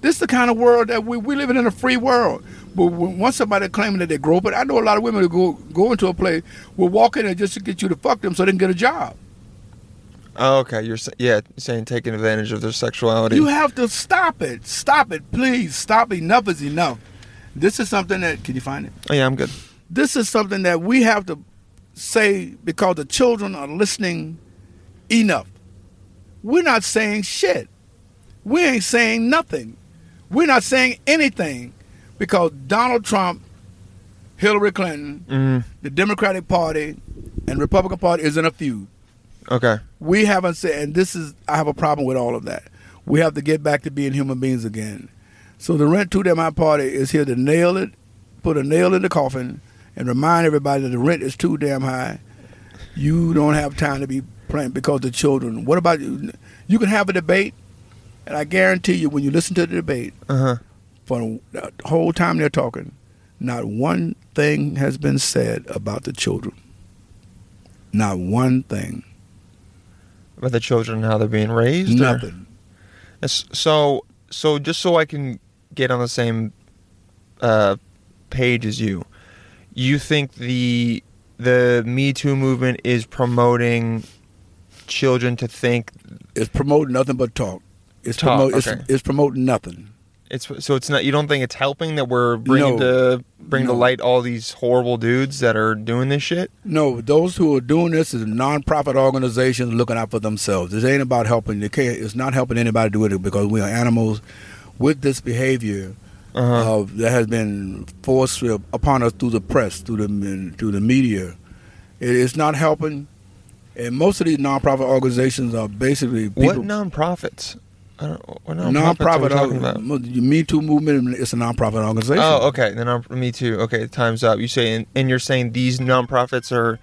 This is the kind of world that we we living in a free world. But once somebody claiming that they grow, but I know a lot of women who go go into a place will walk in there just to get you to fuck them so they can get a job. Oh, okay. You're yeah saying taking advantage of their sexuality. You have to stop it. Stop it, please. Stop. Enough is enough. This is something that can you find it? oh yeah, I'm good. this is something that we have to say because the children are listening enough. We're not saying shit. We ain't saying nothing. We're not saying anything because Donald Trump, Hillary Clinton, hmm the Democratic Party, and Republican Party is in a feud. Okay. We haven't said, and this is, I have a problem with all of that. We have to get back to being human beings again. So the Rent 2 Damn High Party is here to nail it, put a nail in the coffin, and remind everybody that the rent is too damn high. You don't have time to be playing because the children. What about you? You can have a debate, and I guarantee you, when you listen to the debate, Uh huh. for the whole time they're talking, not one thing has been said about the children. Not one thing. About the children and how they're being raised. or- Nothing. So so just so I can get on the same uh, page as you, you think the the Me Too movement is promoting children to think It's promoting nothing but talk. It's Talk, promote. okay. It's, it's promoting nothing. It's so it's not. You don't think it's helping that we're bringing No. to bring to light all these horrible dudes that are doing this shit? No, those who are doing this is nonprofit organizations looking out for themselves. This ain't about helping. It's not helping anybody do it because we are animals with this behavior Uh-huh. of that has been forced upon us through the press, through the through the media. It is not helping, and most of these nonprofit organizations are basically people, what nonprofits? I don't. What nonprofits are we nonprofit. talking about? Me Too movement It's a nonprofit organization. Oh, okay. Then I'm, me too. Okay, time's up. You say, and, and you're saying these nonprofits are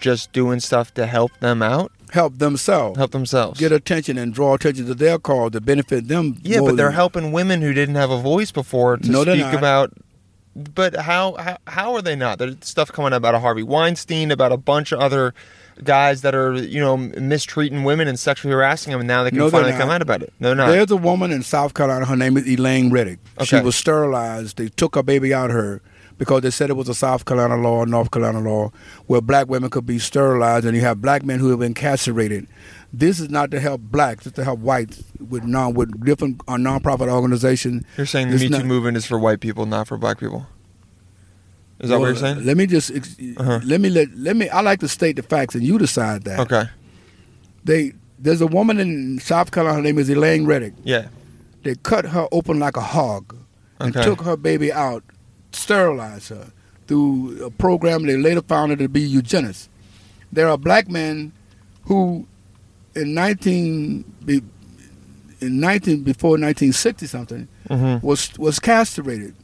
just doing stuff to help them out, Help themselves. help themselves. Get attention and draw attention to their cause to benefit them. yeah, but they're than- helping women who didn't have a voice before to No, speak not. about. But how, how how are they not? There's stuff coming out about a Harvey Weinstein, about a bunch of other guys that are you know mistreating women and sexually harassing them, and now they can No, finally come out about it. No, not. There's a woman in South Carolina. Her name is Elaine Riddick. She was sterilized. They took her baby out of her because they said it was a South Carolina law, North Carolina law, where black women could be sterilized, and you have black men who have been incarcerated. This is not to help blacks; it's to help whites with non with different uh, nonprofit organizations. You're saying the It's Me Too not- movement is for white people, not for black people. Is that what you're saying? Let me just ex- Uh-huh. let me let let me. I like to state the facts, and you decide that. Okay. They there's a woman in South Carolina. Her name is Elaine Riddick. Yeah. They cut her open like a hog and Okay. took her baby out, sterilized her through a program they later found her to be eugenics. There are black men who, in 19 in 19 before 1960 something, Mm-hmm. was was castrated.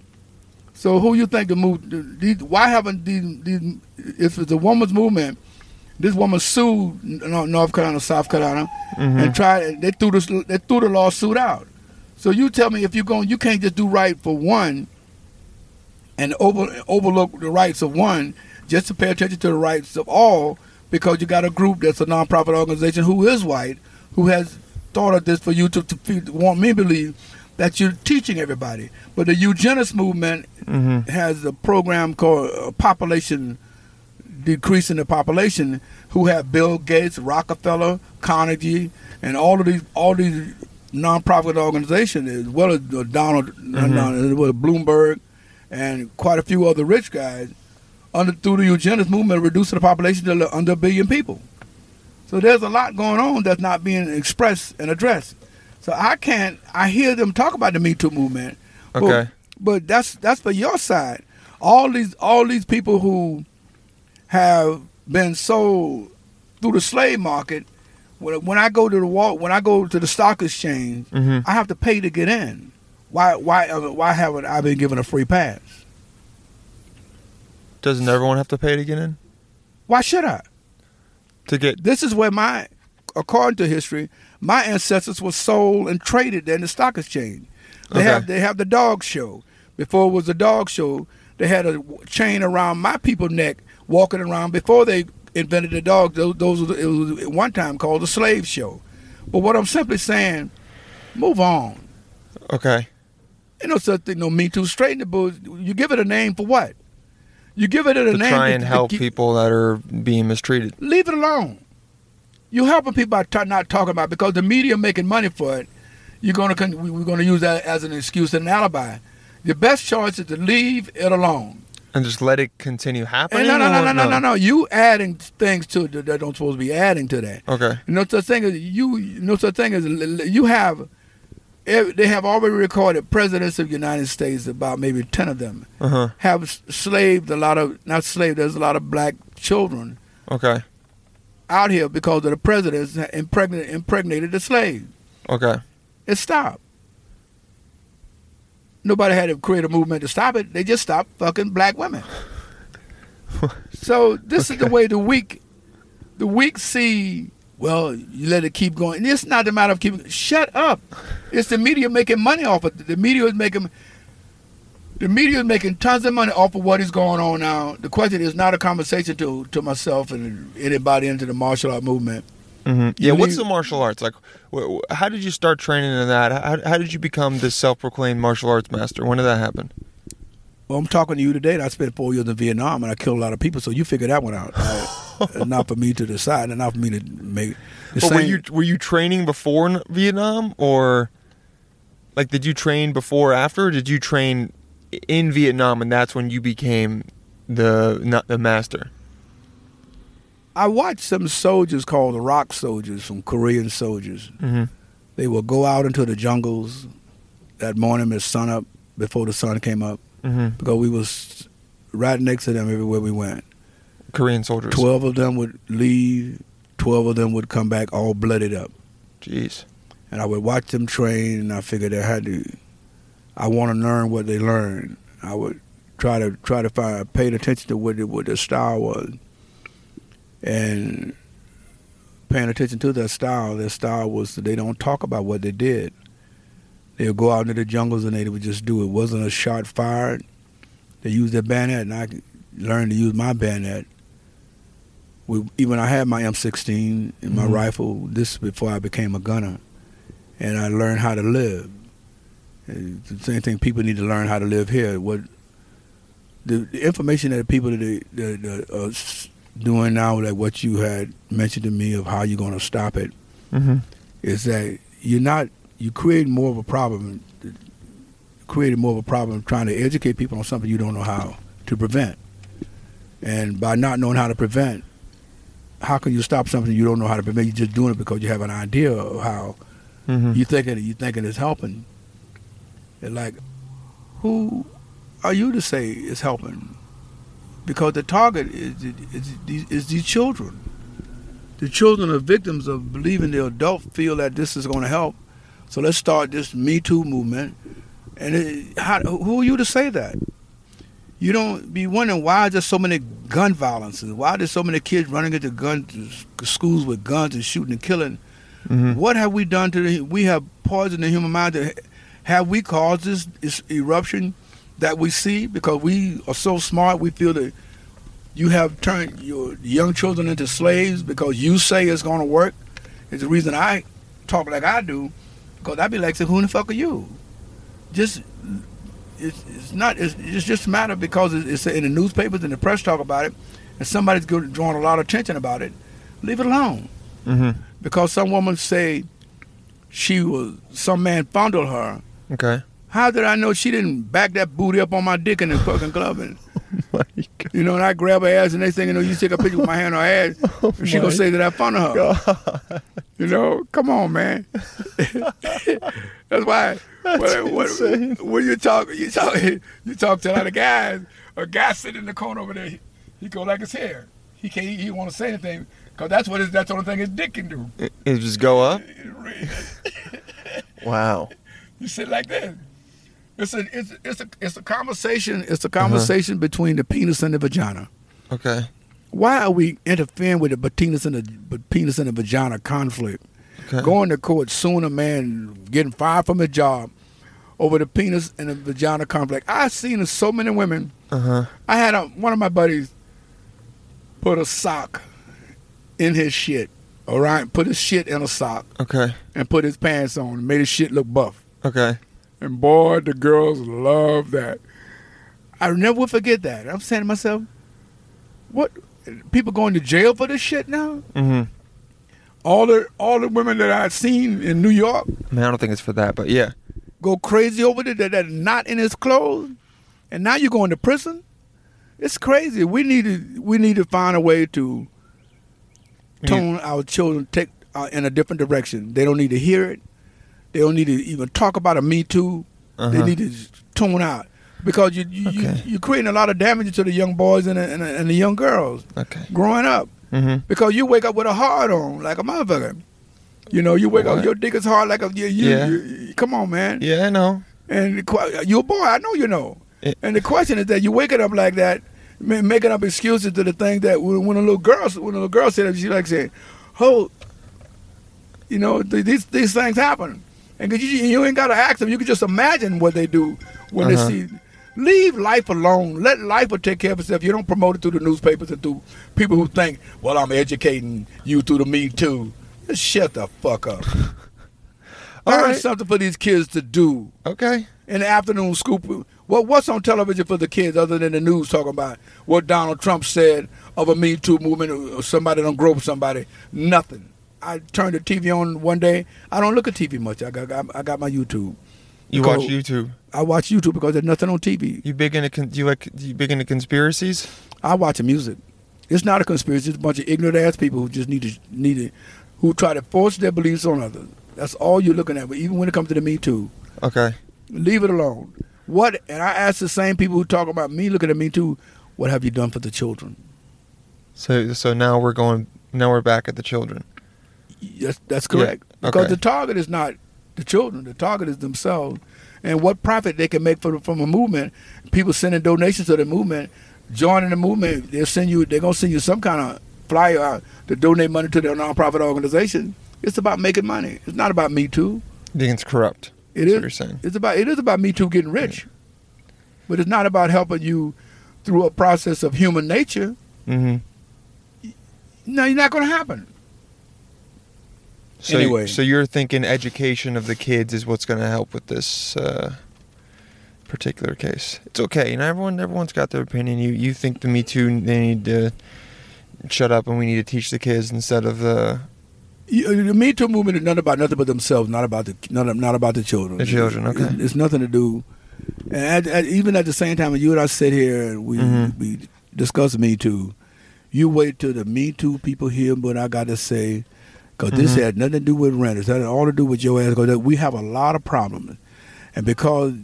So who you think the move? These, why haven't these, these? If it's a woman's movement, this woman sued North Carolina, South Carolina, Mm-hmm. and tried. They threw this. They threw the lawsuit out. So you tell me if you're going, you can't just do right for one, and over overlook the rights of one, just to pay attention to the rights of all, because you got a group that's a nonprofit organization who is white, who has thought of this for you to, to want me to believe that you're teaching everybody. But the eugenics movement Mm-hmm. has a program called uh, Population Decreasing the Population, who have Bill Gates, Rockefeller, Carnegie, and all of these all these nonprofit organizations, as well as uh, Donald, Donald, as well Bloomberg, and quite a few other rich guys, under through the eugenics movement, reducing the population to under a billion people. So there's a lot going on that's not being expressed and addressed. So I can't. I hear them talk about the Me Too movement. but- Okay. But that's that's for your side. All these all these people who have been sold through the slave market. When, when I go to the wall, when I go to the stock exchange, Mhm. I have to pay to get in. Why why uh, why haven't I been given a free pass? Doesn't everyone have to pay to get in? Why should I? To get This is where my, according to history, my ancestors were sold and traded in the stock exchange. They Okay. have they have the dog show. Before it was the dog show, they had a chain around my people neck, walking around. Before they invented the dog, those, those it was at one time called the slave show. But what I'm simply saying, move on. okay. You know, such thing, no Me Too, straighten the bull. You give it a name for what? You give it a To name try to- and to help keep- people that are being mistreated. leave it alone. You're helping people by not talking about it because the media making money for it. You're gonna we're gonna use that as an excuse and an alibi. The best choice is to leave it alone. And just let it continue happening. No, no, no, no, no, no, no. You adding things to it that don't supposed to be adding to that. Okay. No such thing as you. No such thing as you have. eh, They have already recorded presidents of the United States, about maybe ten of them, Uh huh. have slaved a lot of not slaved. There's a lot of black children Okay. Out here because of the presidents impregnated, impregnated the slave. Okay. It stopped. Nobody had to create a movement to stop it. They just stopped fucking black women. so this is the way the weak, the weak see. Well, you let it keep going. And It's not the matter of keeping. Shut up. It's the media making money off of it. The media is making. The media is making tons of money off of what is going on now. The question is not a conversation to to myself and anybody into the martial art movement. hmm Yeah. You What's the martial arts like? wh- wh- How did you start training in that? How, how did you become this self-proclaimed martial arts master? When did that happen? Well, I'm talking to you today. and I spent four years in Vietnam and I killed a lot of people. So you figure that one out. Uh, not for me to decide, and not for me to make. But were you were you training before Vietnam or? like did you train before or after or did you train in Vietnam and that's when you became the not the master? I watched some soldiers called the ROK soldiers from Korean soldiers. Mhm. They would go out into the jungles that morning at sun up before the sun came up Mhm. because we was right next to them everywhere we went. Korean soldiers. Twelve of them would leave. Twelve of them would come back all blooded up. Jeez. and I would watch them train, and I figured I had to. I want to learn what they learned. I would try to try to find, paid attention to what the, what their style was, and paying attention to their style. Their style was that they don't talk about what they did. They would go out into the jungles and they would just do it. it wasn't a shot fired. They used their bayonet, and I learned to use my bayonet. We, even I had my M16 and my Mhm. rifle. This before I became a gunner and I learned how to live. The same thing people need to learn how to live here. What the, the information that people that, that, are doing now, like what you had mentioned to me of how you're going to stop it, Mm-hmm. is that you're not you create more of a problem, creating more of a problem trying to educate people on something you don't know how to prevent, and by not knowing how to prevent, how can you stop something you don't know how to prevent? You're just doing it because you have an idea of how Mm-hmm. you thinking you thinking it's helping. Like, who are you to say it's helping? Because the target is is, these- is these children. The children are victims of believing the adult feel that this is going to help. So let's start this Me Too movement. And it, how, who are you to say that? You don't be wondering why is there so many gun violences? Why are there so many kids running into gun schools with guns and shooting and killing? Mm-hmm. What have we done to the? We have poisoned the human mind. To, have we caused this, this eruption that we see because we are so smart? We feel that you have turned your young children into slaves because you say it's going to work. It's the reason I talk like I do because I'd be like, "Say, who the fuck are you?" Just it's, it's not. It's, it's just a matter because it's, it's in the newspapers and the press talk about it, and somebody's drawing a lot of attention about it. Leave it alone Mm-hmm. because some woman say she was some man fondled her. Okay. How did I know she didn't back that booty up on my dick in the fucking club? And, oh God. you know, and I grab her ass, and next thing you know, you take a picture with my hand on her ass, and oh she gonna say that I fondled her. You know, come on, man. That's why. when, when, when you talk, you talk, you talk to a lot of guys. A guy sitting in the corner over there, he, he go like his hair. He can't. He want to say anything because that's what his, that's the only thing his dick can do. It, it just go up. Wow. You sit like this. It's a it's it's a it's a conversation. It's a conversation between the penis and the vagina. Okay. Why are we interfering with the penis and the penis and the vagina conflict? Okay. Going to court, suing a man, getting fired from his job over the penis and the vagina conflict. I've seen so many women. Uh huh. I had a, one of my buddies put a sock in his shit. All right, put his shit in a sock Okay. and put his pants on and made his shit look buff. Okay. And boy, the girls love that. I never will forget that. I'm saying to myself, what? People going to jail for this shit now? Mm-hmm. All the all the women that I've seen in New York I mean, I don't think it's for that, but yeah. go crazy over there that that not in his clothes, and now you're going to prison. It's crazy. We need to we need to find a way to Yeah. tone our children take uh, in a different direction. They don't need to hear it. They don't need to even talk about a Me Too. They Uh-huh. need to tone out because you, you, you Okay. you're creating a lot of damage to the young boys and the, and, the, and the young girls Okay. growing up Mm-hmm. because you wake up with a hard on like a motherfucker. You know, you wake up, your dick is hard like a you, you, Yeah. you- come on, man. Yeah, I know. And the, you're a boy, I know you know. It- and the question is that you waking up like that, making up excuses to the thing that when, when a little girl, when a little girl said it, she like saying, "Oh, you know, th- these these things happen." And 'cause you, you ain't got to ask them. You can just imagine what they do when Uh-huh. they see. Leave life alone. Let life will take care of itself. You don't promote it through the newspapers and through people who think, well, I'm educating you through the Me Too. Just shut the fuck up. All Find right. something for these kids to do Okay. in the afternoon scoop. What what's on television for the kids other than the news talking about what Donald Trump said of a Me Too movement or somebody don't grope somebody? Nothing. I turned the TV on one day. I don't look at TV much. I got I got my YouTube. You watch YouTube. I watch YouTube because there's nothing on TV. You big into con- you like do you big into conspiracies? I watch the music. It's not a conspiracy. It's a bunch of ignorant ass people who just need to need it, who try to force their beliefs on others. That's all you're looking at. But even when it comes to the Me Too, Okay. leave it alone. What? And I ask the same people who talk about me looking at Me Too, what have you done for the children? So so now we're going now we're back at the children. Yes, that's correct. Yeah, Because the target is not the children. The target is themselves, and what profit they can make from from a movement. People sending donations to the movement, joining the movement. They'll send you. They're gonna send you some kind of flyer out to donate money to their nonprofit organization. It's about making money. It's not about Me Too. You think it's corrupt? It is. what you're saying. It's about. It is about Me Too getting rich, but it's not about helping you through a process of human nature. Mm-hmm. No, you're not going to happen. So, Anyway. so you're thinking education of the kids is what's going to help with this uh, particular case. It's okay. You know, everyone everyone's got their opinion. You you think the Me Too they need to shut up and we need to teach the kids instead of the You- The Me Too movement is not about nothing but themselves, not about the not, not about the children. The children, okay. It's, it's nothing to do. And at, at, even at the same time, when you and I sit here and we Mhm. we discuss Me Too, you wait till the Me Too people hear what I got to say, because this Mhm. had nothing to do with renters. That had all to do with your ass. Because we have a lot of problems, and because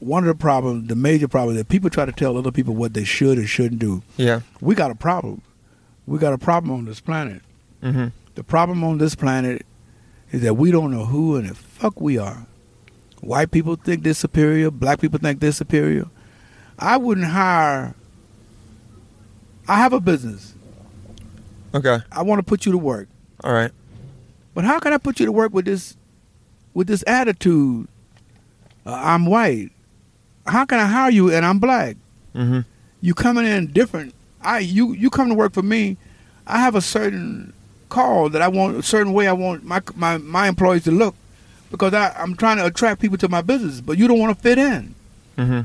one of the problems, the major problem, is that people try to tell other people what they should and shouldn't do. yeah. We got a problem. We got a problem on this planet. Mm-hmm. The problem on this planet is that we don't know who and the fuck we are. White people think they're superior. Black people think they're superior. I wouldn't hire. I have a business. Okay. I want to put you to work. All right. But how can I put you to work with this, with this attitude? Uh, I'm white. How can I hire you and I'm black? Mm-hmm. you coming in different. I you you come to work for me. I have a certain call that I want a certain way I want my my my employees to look because I I'm trying to attract people to my business. But you don't want to fit in. Mm-hmm.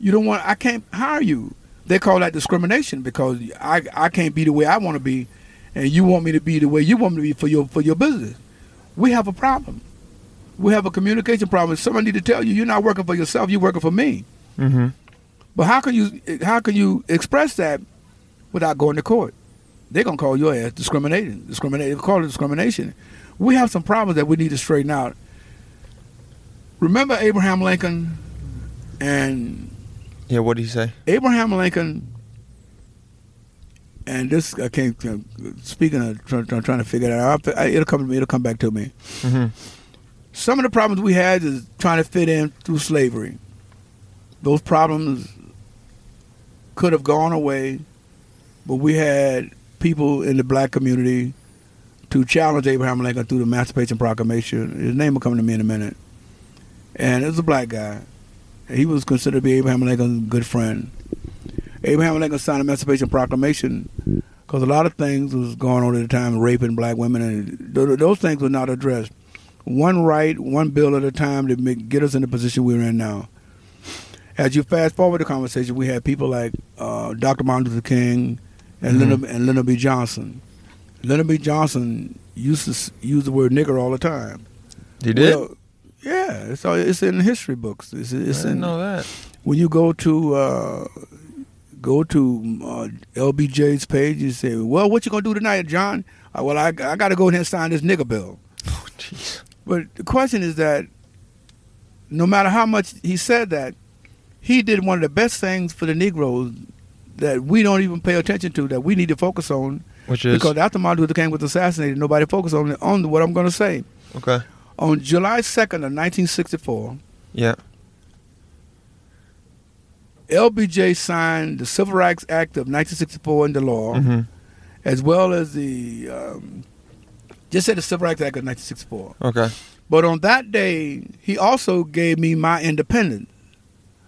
You don't want. I can't hire you. They call that discrimination because I I can't be the way I want to be, and you want me to be the way you want me to be for your for your business. We have a problem. We have a communication problem. Somebody need to tell you you're not working for yourself. You're working for me. Mm-hmm. But how can you how can you express that without going to court? They're gonna call your ass discriminating. Discriminating. Call it discrimination. We have some problems that we need to straighten out. Remember Abraham Lincoln and Yeah. What did he say? Abraham Lincoln and this I can't uh, speaking of trying, trying trying to figure it out. I- It'll come to me. It'll come back to me. Mm-hmm. Some of the problems we had is trying to fit in through slavery. Those problems could have gone away, but we had people in the black community to challenge Abraham Lincoln through the Emancipation Proclamation. His name will come to me in a minute. And it was a black guy. He was considered to be Abraham Lincoln's good friend. Abraham Lincoln signed the Emancipation Proclamation because a lot of things was going on at the time, raping black women, and th- those things were not addressed one right, one bill at a time to make, get us in the position we're in now. As you fast forward the conversation, we had people like uh, Dr. Martin Luther King and, Mhm. Lyndon, and Lyndon B. Johnson. Lyndon B. Johnson used to s- use the word nigger all the time. You did? Well, yeah, it's all, it's in history books. It's, I didn't in know that. when you go to uh, go to uh, LBJ's page, and say, "Well, what you gonna do tonight, John?" Uh, well, I I got to go in here and sign this nigga bill. Oh, jeez. But the question is that no matter how much he said that, he did one of the best things for the Negroes that we don't even pay attention to, that we need to focus on. Which is Because after Martin Luther King was assassinated, nobody focused on on what I'm going to say. okay. On July 2nd of 1964, Yeah. LBJ signed the Civil Rights Act of 1964 into law, Mm-hmm. as well as the um, just said the Civil Rights Act of 1964. Okay. But on that day, he also gave me my independence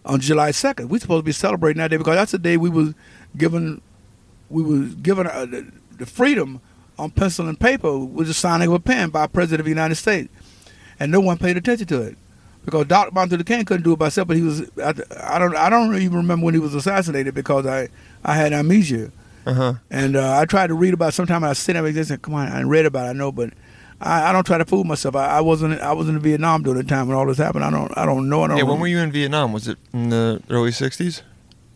on July 2nd. We're supposed to be celebrating that day because that's the day we was given we was given uh, the, the freedom on pencil and paper with the signing of a pen by a president of the United States, and no one paid attention to it because Dr. Martin Luther King couldn't do it by himself. But he was I, I don't I don't even remember when he was assassinated because I I had amnesia. Uh huh. And uh, I tried to read about. it. Sometime I sit there and said, "Come on, I read about. it, I know, but I, I don't try to fool myself. I, I wasn't I was in Vietnam during the time when all this happened. I don't I don't know. I don't Yeah, when were you in Vietnam? Was it in the early '60s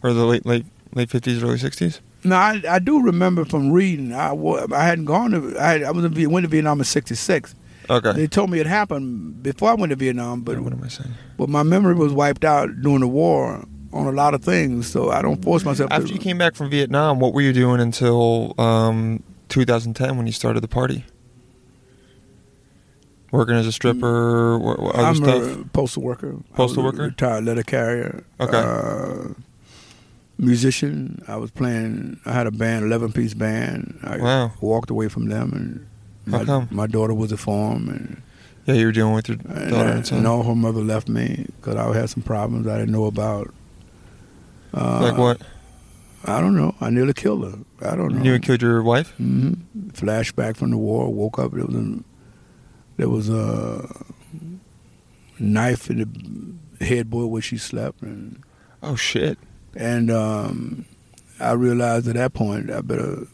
or the late late late '50s, early '60s? No, I, I do remember from reading. I, I hadn't gone to. I, had, I was in, went to Vietnam in '66. Okay. They told me it happened before I went to Vietnam, but what am I saying? but my memory was wiped out during the war on a lot of things. So I don't force myself. After to, you came back from Vietnam, what were you doing until um, 2010 when you started the party? Working as a stripper, other I'm stuff. a postal worker. Postal I was a worker? Retired letter carrier. Okay. Uh, musician. I was playing. I had a band, eleven piece band. I Wow. walked away from them, and How my, come? my daughter was a farm, and, Yeah, you were dealing with your and, daughter uh, and son. and all her mother left me because I had some problems I didn't know about. Uh, like what? I don't know. I nearly killed her. I don't know. You killed your wife? Mm-hmm. Flashback from the war. Woke up. There was a, there was a knife in the headboard where she slept, and Oh shit! and um, I realized at that point I better.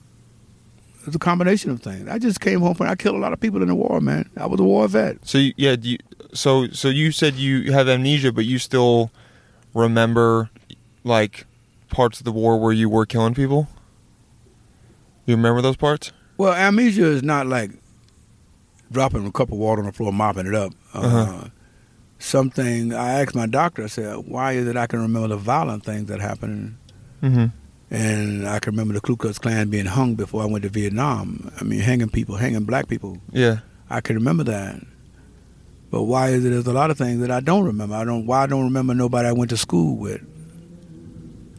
It's a combination of things. I just came home from. I killed a lot of people in the war, man. I was a war vet. So you, yeah, do you, so so you said you have amnesia, but you still remember like parts of the war where you were killing people. You remember those parts? Well, amnesia is not like dropping a cup of water on the floor, mopping it up. Uh, Uh-huh. Something I asked my doctor. I said, "Why is it I can remember the violent things that happened, Mm-hmm. And I can remember the Ku Klux Klan being hung before I went to Vietnam? I mean, hanging people, hanging black people. Yeah. I can remember that. But why is it? There's a lot of things that I don't remember. I don't. Why I don't remember nobody I went to school with.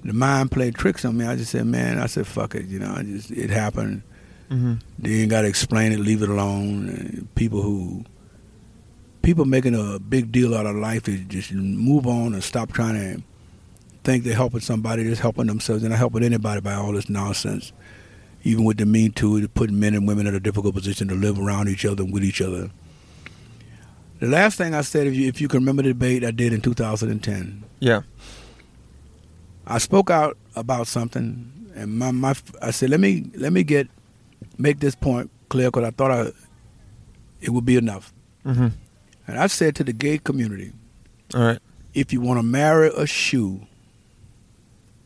The mind played tricks on me. I just said, man. I said, fuck it. You know, I just it happened. Mm-hmm. You ain't got to explain it. Leave it alone. And people who, people making a big deal out of life is just move on and stop trying to think they're helping somebody. They're just helping themselves. They're not helping anybody by all this nonsense. Even with the Me Too, putting men and women in a difficult position to live around each other and with each other. The last thing I said, if you, if you can remember the debate I did in 2010, Yeah. I spoke out about something, and my, my I said, let me let me get make this point clear because I thought I, it would be enough. Mm-hmm. And I said to the gay community, All right. if you want to marry a shoe,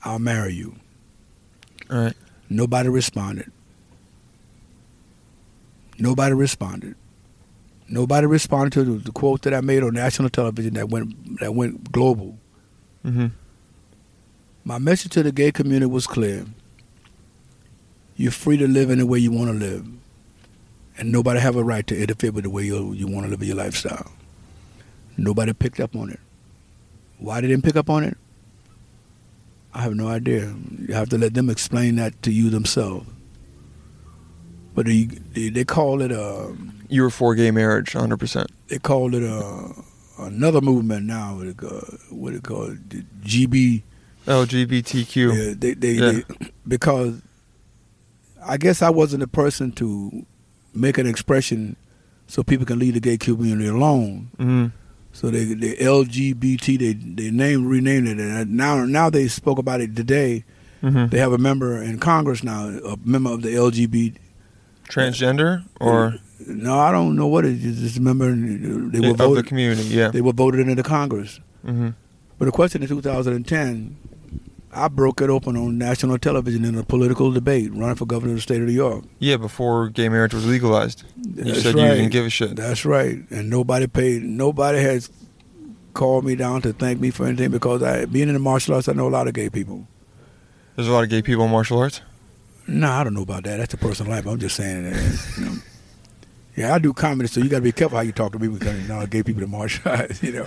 I'll marry you. All right. Nobody responded. Nobody responded. Nobody responded to the, the quote that I made on national television that went that went global. Mm-hmm. My message to the gay community was clear. You're free to live any way you want to live. And nobody have a right to interfere with the way you, you want to live your lifestyle. Nobody picked up on it. Why they didn't pick up on it? I have no idea. You have to let them explain that to you themselves. But they, they, they call it a, You were for gay marriage, 100. percent they call it a, another movement now. What it call, what it called GB LGBTQ. Yeah, they, they, Yeah. they because I guess I wasn't the person to make an expression so people can leave the gay community alone. Mm-hmm. So they the LGBT they they named renamed it and now now they spoke about it today. Mm-hmm. They have a member in Congress now, a member of the LGBT. Transgender or No, I don't know what it is. Just a member. They were of the community? Yeah. They were voted into the Congress. Mm-hmm. But the question in 2010, I broke it open on national television in a political debate, running for governor of the state of New York. Yeah, before gay marriage was legalized. You That's said you right. didn't give a shit. That's right. And nobody paid. Nobody has called me down to thank me for anything because I, being in the martial arts, I know a lot of gay people. There's a lot of gay people in martial arts. No, I don't know about that. That's a personal life. I'm just saying that. You know. Yeah, I do comedy, so you got to be careful how you talk to people because you know, gay people in martial arts, you know.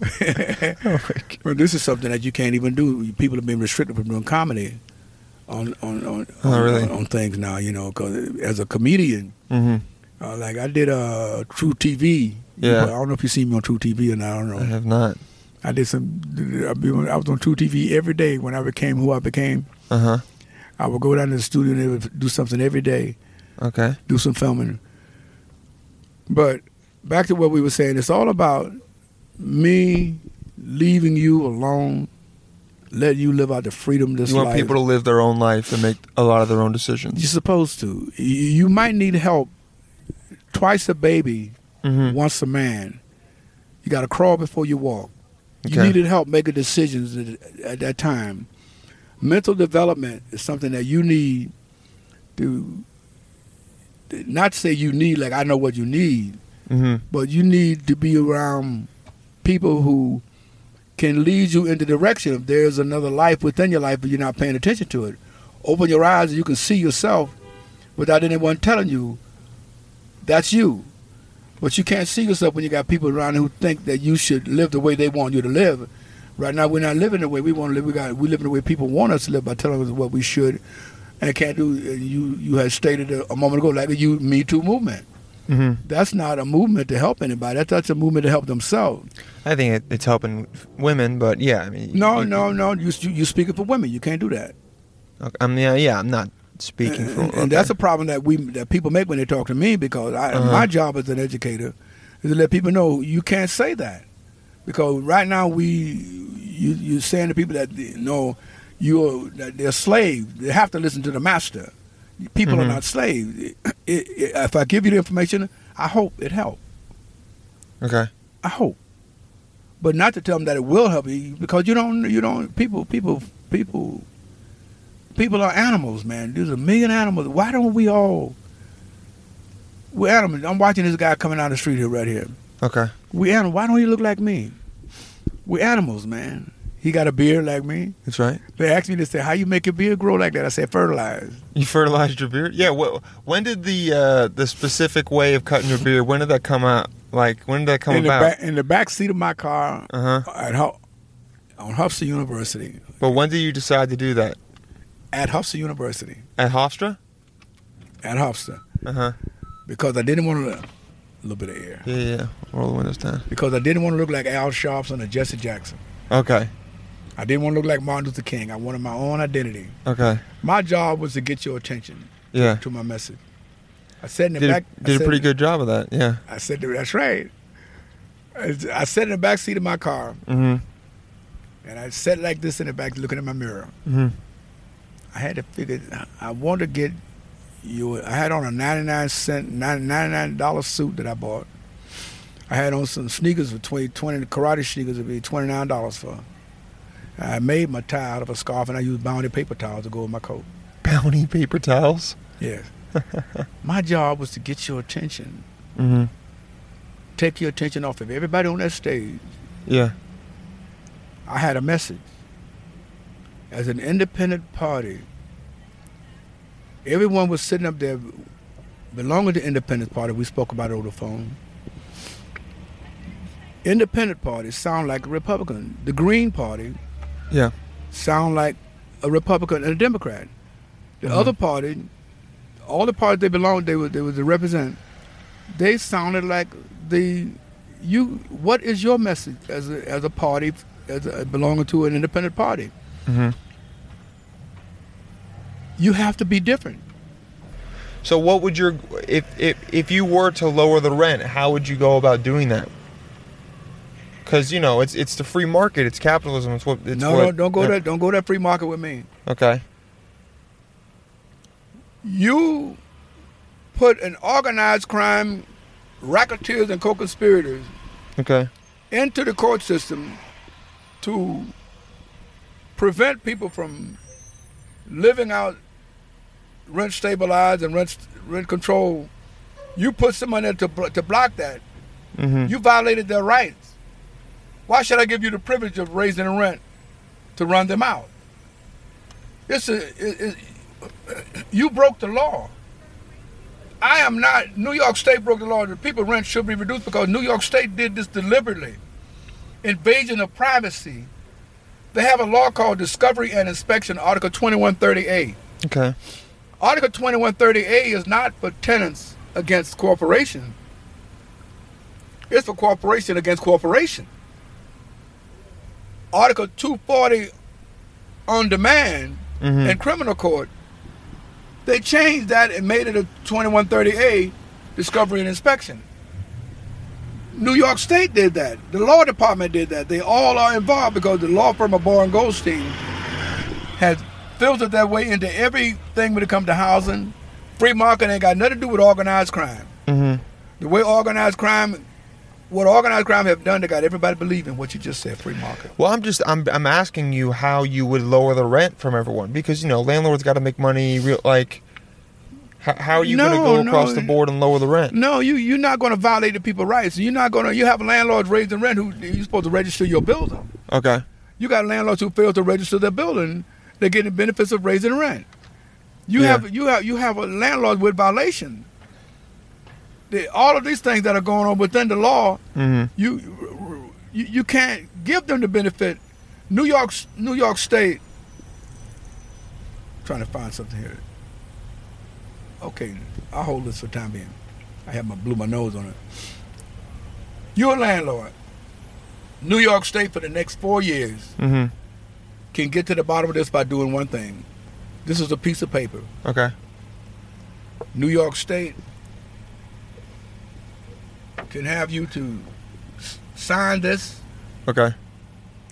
but this is something that you can't even do. People have been restricted from doing comedy on on on, Oh, on, really? on, on things now, you know. Because as a comedian, Mm-hmm. uh, like I did uh, truTV. Yeah. I don't know if you see me on truTV or not. I don't know. I have not. I did some. I was on truTV every day when I became who I became. Uh huh. I would go down to the studio and they would do something every day, Okay. do some filming. But back to what we were saying, it's all about me leaving you alone, let you live out the freedom this You want life. people to live their own life and make a lot of their own decisions. You're supposed to. You, might need help twice a baby, Mhm. once a man. You got to crawl before you walk. You needed help making decisions at, at that time. Mental development is something that you need to not say you need like I know what you need, hmm but you need to be around people who can lead you in the direction if there's another life within your life but you're not paying attention to it. Open your eyes and you can see yourself without anyone telling you that's you. But you can't see yourself when you got people around who think that you should live the way they want you to live. Right now we're not living the way we want to live. We got we living the way people want us to live by telling us what we should and can't do. You you had stated a, a moment ago like the you Me Too movement. hmm That's not a movement to help anybody. That's, that's a movement to help themselves. I think it, it's helping women, but yeah, I mean, No, you- no, no. You you you speaking for women. You can't do that. Okay, I mean, yeah, yeah, I'm not speaking for. And, and that's a problem that we that people make when they talk to me because I, Uh-huh. my job as an educator is to let people know you can't say that because right now we you you're saying to people that you know you're they're slaves. They have to listen to the master. People Mhm. are not slaves. It- it- if I give you the information, I hope it helps. okay. I hope, but not to tell them that it will help you because you don't. You don't. People. People. People. People are animals, man. There's a million animals. Why don't we all? We're animals. I'm watching this guy coming down the street here, right here. Okay. We animals. Why don't he look like me? We're animals, man. He got a beard like me. That's right. They asked me to say, "How you make your beard grow like that?" I said, "Fertilize." You fertilized your beard? Yeah. Wh- when did the uh, the specific way of cutting your beard? When did that come out? Like when did that come in the about? back, in the back seat of my car Uh huh. at Hu- on Hufsa University. But when did you decide to do that? At Hufsa University. At Hofstra? At Hufsa. Uh huh. because I didn't want to a little bit of air Yeah, yeah. yeah. Roll the windows down. because I didn't want to look like Al Sharpton or Jesse Jackson. Okay. I didn't want to look like Martin Luther King. I wanted my own identity. Okay. My job was to get your attention Yeah. to my message. I said in the Did, back. a, I did a pretty good job of that. Yeah. I said that's right. I I sat in the back seat of my car Mm hmm. and I sat like this in the back, looking in my mirror. hmm. Mm I had to figure. I wanted to get you. I had on a ninety-nine cent, ninety-nine dollar suit that I bought. I had on some sneakers for 20, 20 karate sneakers would be twenty nine dollars for. I made my tie out of a scarf and I used bounty paper towels to go with my coat. Bounty paper towels. Yes. my job was to get your attention, Mm hmm. take your attention off of everybody on that stage. Yeah. I had a message. As an independent party, everyone was sitting up there belonging to the independent party. We spoke about it over the phone. Independent parties sound like a Republican. The Green Party Yeah. sound like a Republican and a Democrat. The Mhm. other party, all the parties they belonged, they were they were to represent. They sounded like the you. What is your message as a as a party as a, belonging to an independent party? Mm hmm. You have to be different. So what would your if if if you were to lower the rent, how would you go about doing that? Because you know it's it's the free market, it's capitalism. It's what it's no, what, no, don't go yeah. that don't go that free market with me. Okay. You put an organized crime, racketeers and co-conspirators Okay. into the court system to prevent people from living out rent stabilized and rent rent control. You put someone there to to block that. Mm-hmm. You violated their rights. Why should I give you the privilege of raising the rent to run them out? It, it, you broke the law. I am not. New York State broke the law. The people rent should be reduced because New York State did this deliberately. Invasion of privacy. They have a law called Discovery and Inspection, Article 2130A. Okay. Article 2130A is not for tenants against corporation. It's for corporation against corporation. Article 240 on demand Mhm. in criminal court, they changed that and made it a 2130A discovery and inspection. New York State did that. The law department did that. They all are involved because the law firm of Bohr and Goldstein has filtered their way into everything when it comes to housing. Free market ain't got nothing to do with organized crime. Mm-hmm. The way organized crime, what organized crime have done, they got everybody believing what you just said, free market. Well, I'm just I'm I'm asking you how you would lower the rent from everyone because you know landlords got to make money. Real like, how, how are you going to go no. across the board and lower the rent? No, you you're not going to violate the people's rights. You're not going to. You have landlords raising rent who you're supposed to register your building. Okay. You got landlords who fail to register their building. They're getting the benefits of raising rent. You Yeah. have you have you have a landlord with violation. The, all of these things that are going on within the law, hmm you, you you can't give them the benefit. New York New York State. trying to find something here. Okay, I'll hold this for time being. I have my blew my nose on it. You're a landlord. New York State for the next four years hmm can get to the bottom of this by doing one thing. This is a piece of paper. Okay. New York State can have you to sign this Okay.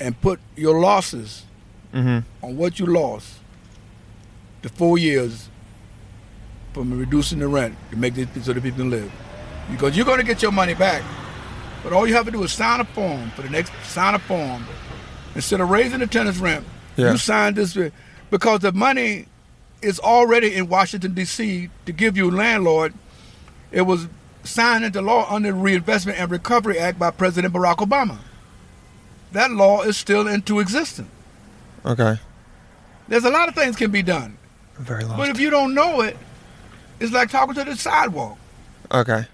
and put your losses hmm on what you lost the four years from reducing the rent to make this so that people can live. Because you're going to get your money back. But all you have to do is sign a form for the next sign a form. Instead of raising the tenant's rent, Yeah. you sign this because the money is already in Washington D.C. to give you landlord. It was signed into law under the Reinvestment and Recovery Act by President Barack Obama. That law is still into existence. Okay. There's a lot of things can be done. I'm very lost. But if you don't know it, it's like talking to the sidewalk. okay.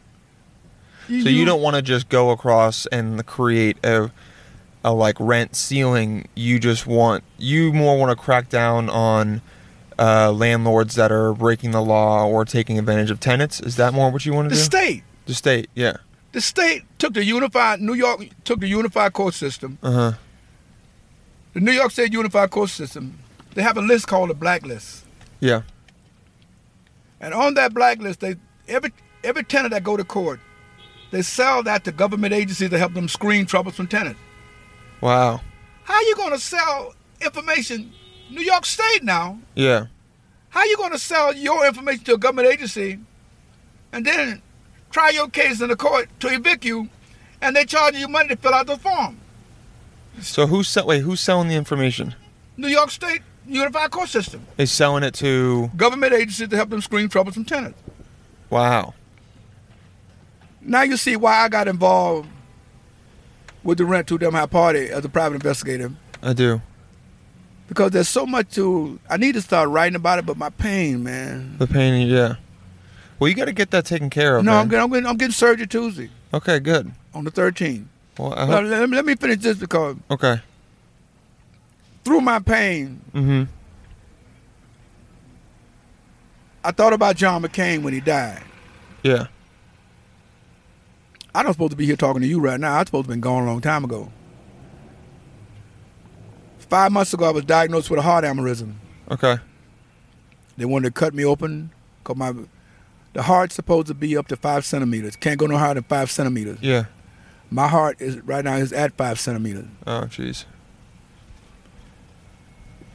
So you don't want to just go across and create a, a like rent ceiling. You just want you more want to crack down on uh, landlords that are breaking the law or taking advantage of tenants. Is that more what you want to the do? The state. the state, yeah. The state took the unified New York took the unified court system. Uh huh. The New York State unified court system. They have a list called a blacklist, Yeah. and on that blacklist, they every every tenant that go to court, they sell that to government agencies to help them screen troublesome tenants. Wow. How you going to sell information? New York State now. Yeah. How you going to sell your information to a government agency and then try your case in the court to evict you and they charge you money to fill out the form? So who's sell- wait? Who's selling the information? New York State Unified Court System. Is selling it to? Government agencies to help them screen troublesome tenants. Wow. Now you see why I got involved with the Rent Too Damn High Party as a private investigator. I do. Because there's so much to I need to start writing about it, but my pain, man. The pain. Yeah. Well, you got to get that taken care of. No. I'm getting, I'm getting I'm getting surgery Tuesday Okay. Good. on the 13th. Well, hope. let, me, let me finish this because Okay. through my pain, Mm-hmm. I thought about John McCain when he died. Yeah. I don't supposed to be here talking to you right now. I'm supposed to have been gone a long time ago. Five months ago, I was diagnosed with a heart aneurysm. Okay. They wanted to cut me open because my the heart's supposed to be up to five centimeters. Can't go no higher than five centimeters. Yeah. My heart is right now is at five centimeters. Oh, jeez.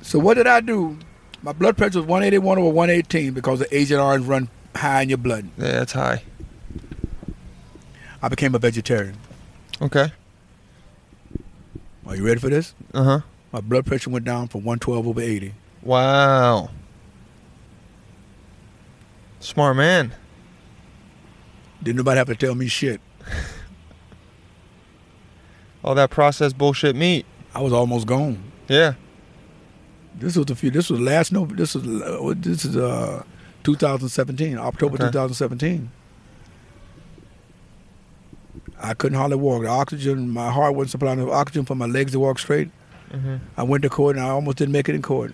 So what did I do? My blood pressure was 181 over 118 because the Agent Orange run high in your blood. Yeah, that's high. I became a vegetarian. Okay. Are you ready for this? Uh huh. My blood pressure went down from 112 over 80. Wow. Smart man. Didn't nobody have to tell me shit. All that processed bullshit meat. I was almost gone. Yeah. This was a few. This was last November. This was uh, this is uh 2017, October Okay. 2017. I couldn't hardly walk. The oxygen, my heart wasn't supplying enough oxygen for my legs to walk straight. Mm-hmm. I went to court and I almost didn't make it in court.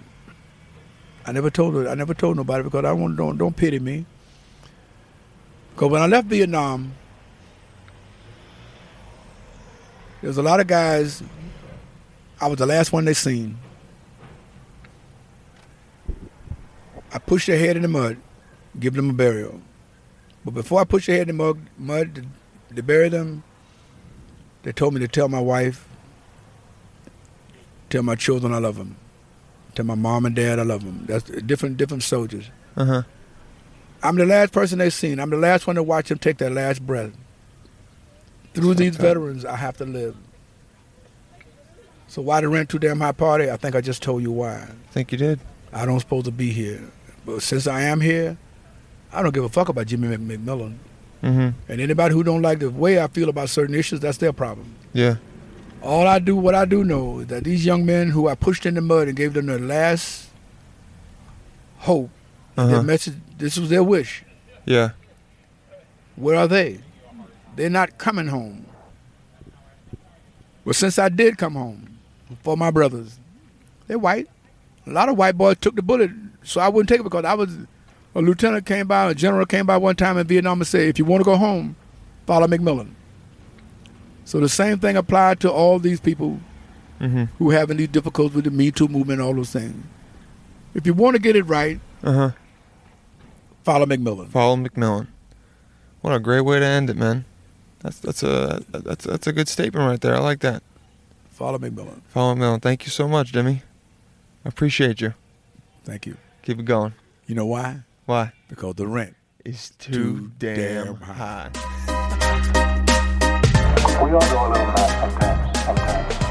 I never told her. I never told nobody because I want don't don't pity me. Because when I left Vietnam, there was a lot of guys. I was the last one they seen. I pushed their head in the mud, give them a burial. But before I pushed their head in the mud, mud to, to bury them, they told me to tell my wife, tell my children I love them, tell my mom and dad I love them. That's different, different soldiers. Uh huh. I'm the last person they've seen. I'm the last one to watch them take their last breath. Through these veterans, I have to live. So why the rent too damn high party? I think I just told you why. I think you did. I don't supposed to be here. But since I am here, I don't give a fuck about Jimmy McMillan. Mm-hmm. And anybody who don't like the way I feel about certain issues, that's their problem. Yeah. All I do, what I do know, is that these young men who I pushed in the mud and gave them their last hope, Uh their message, this was their wish. Yeah. Where are they? They're not coming home. Well, since I did come home for my brothers, they're white. A lot of white boys took the bullet, so I wouldn't take it because I was a lieutenant came by, a general came by one time in Vietnam and said, if you want to go home, follow McMillan. So the same thing applied to all these people Mm-hmm. who having these difficulties with the Me Too movement, all those things. If you want to get it right, Uh huh. follow McMillan. Follow McMillan. What a great way to end it, man. That's that's a that's that's a good statement right there. I like that. Follow McMillan. Follow McMillan. Thank you so much, Demi. I appreciate you. Thank you. Keep it going. You know why? Why? Because the rent. is too, Too damn, damn high. We all go a little mad sometimes. Sometimes.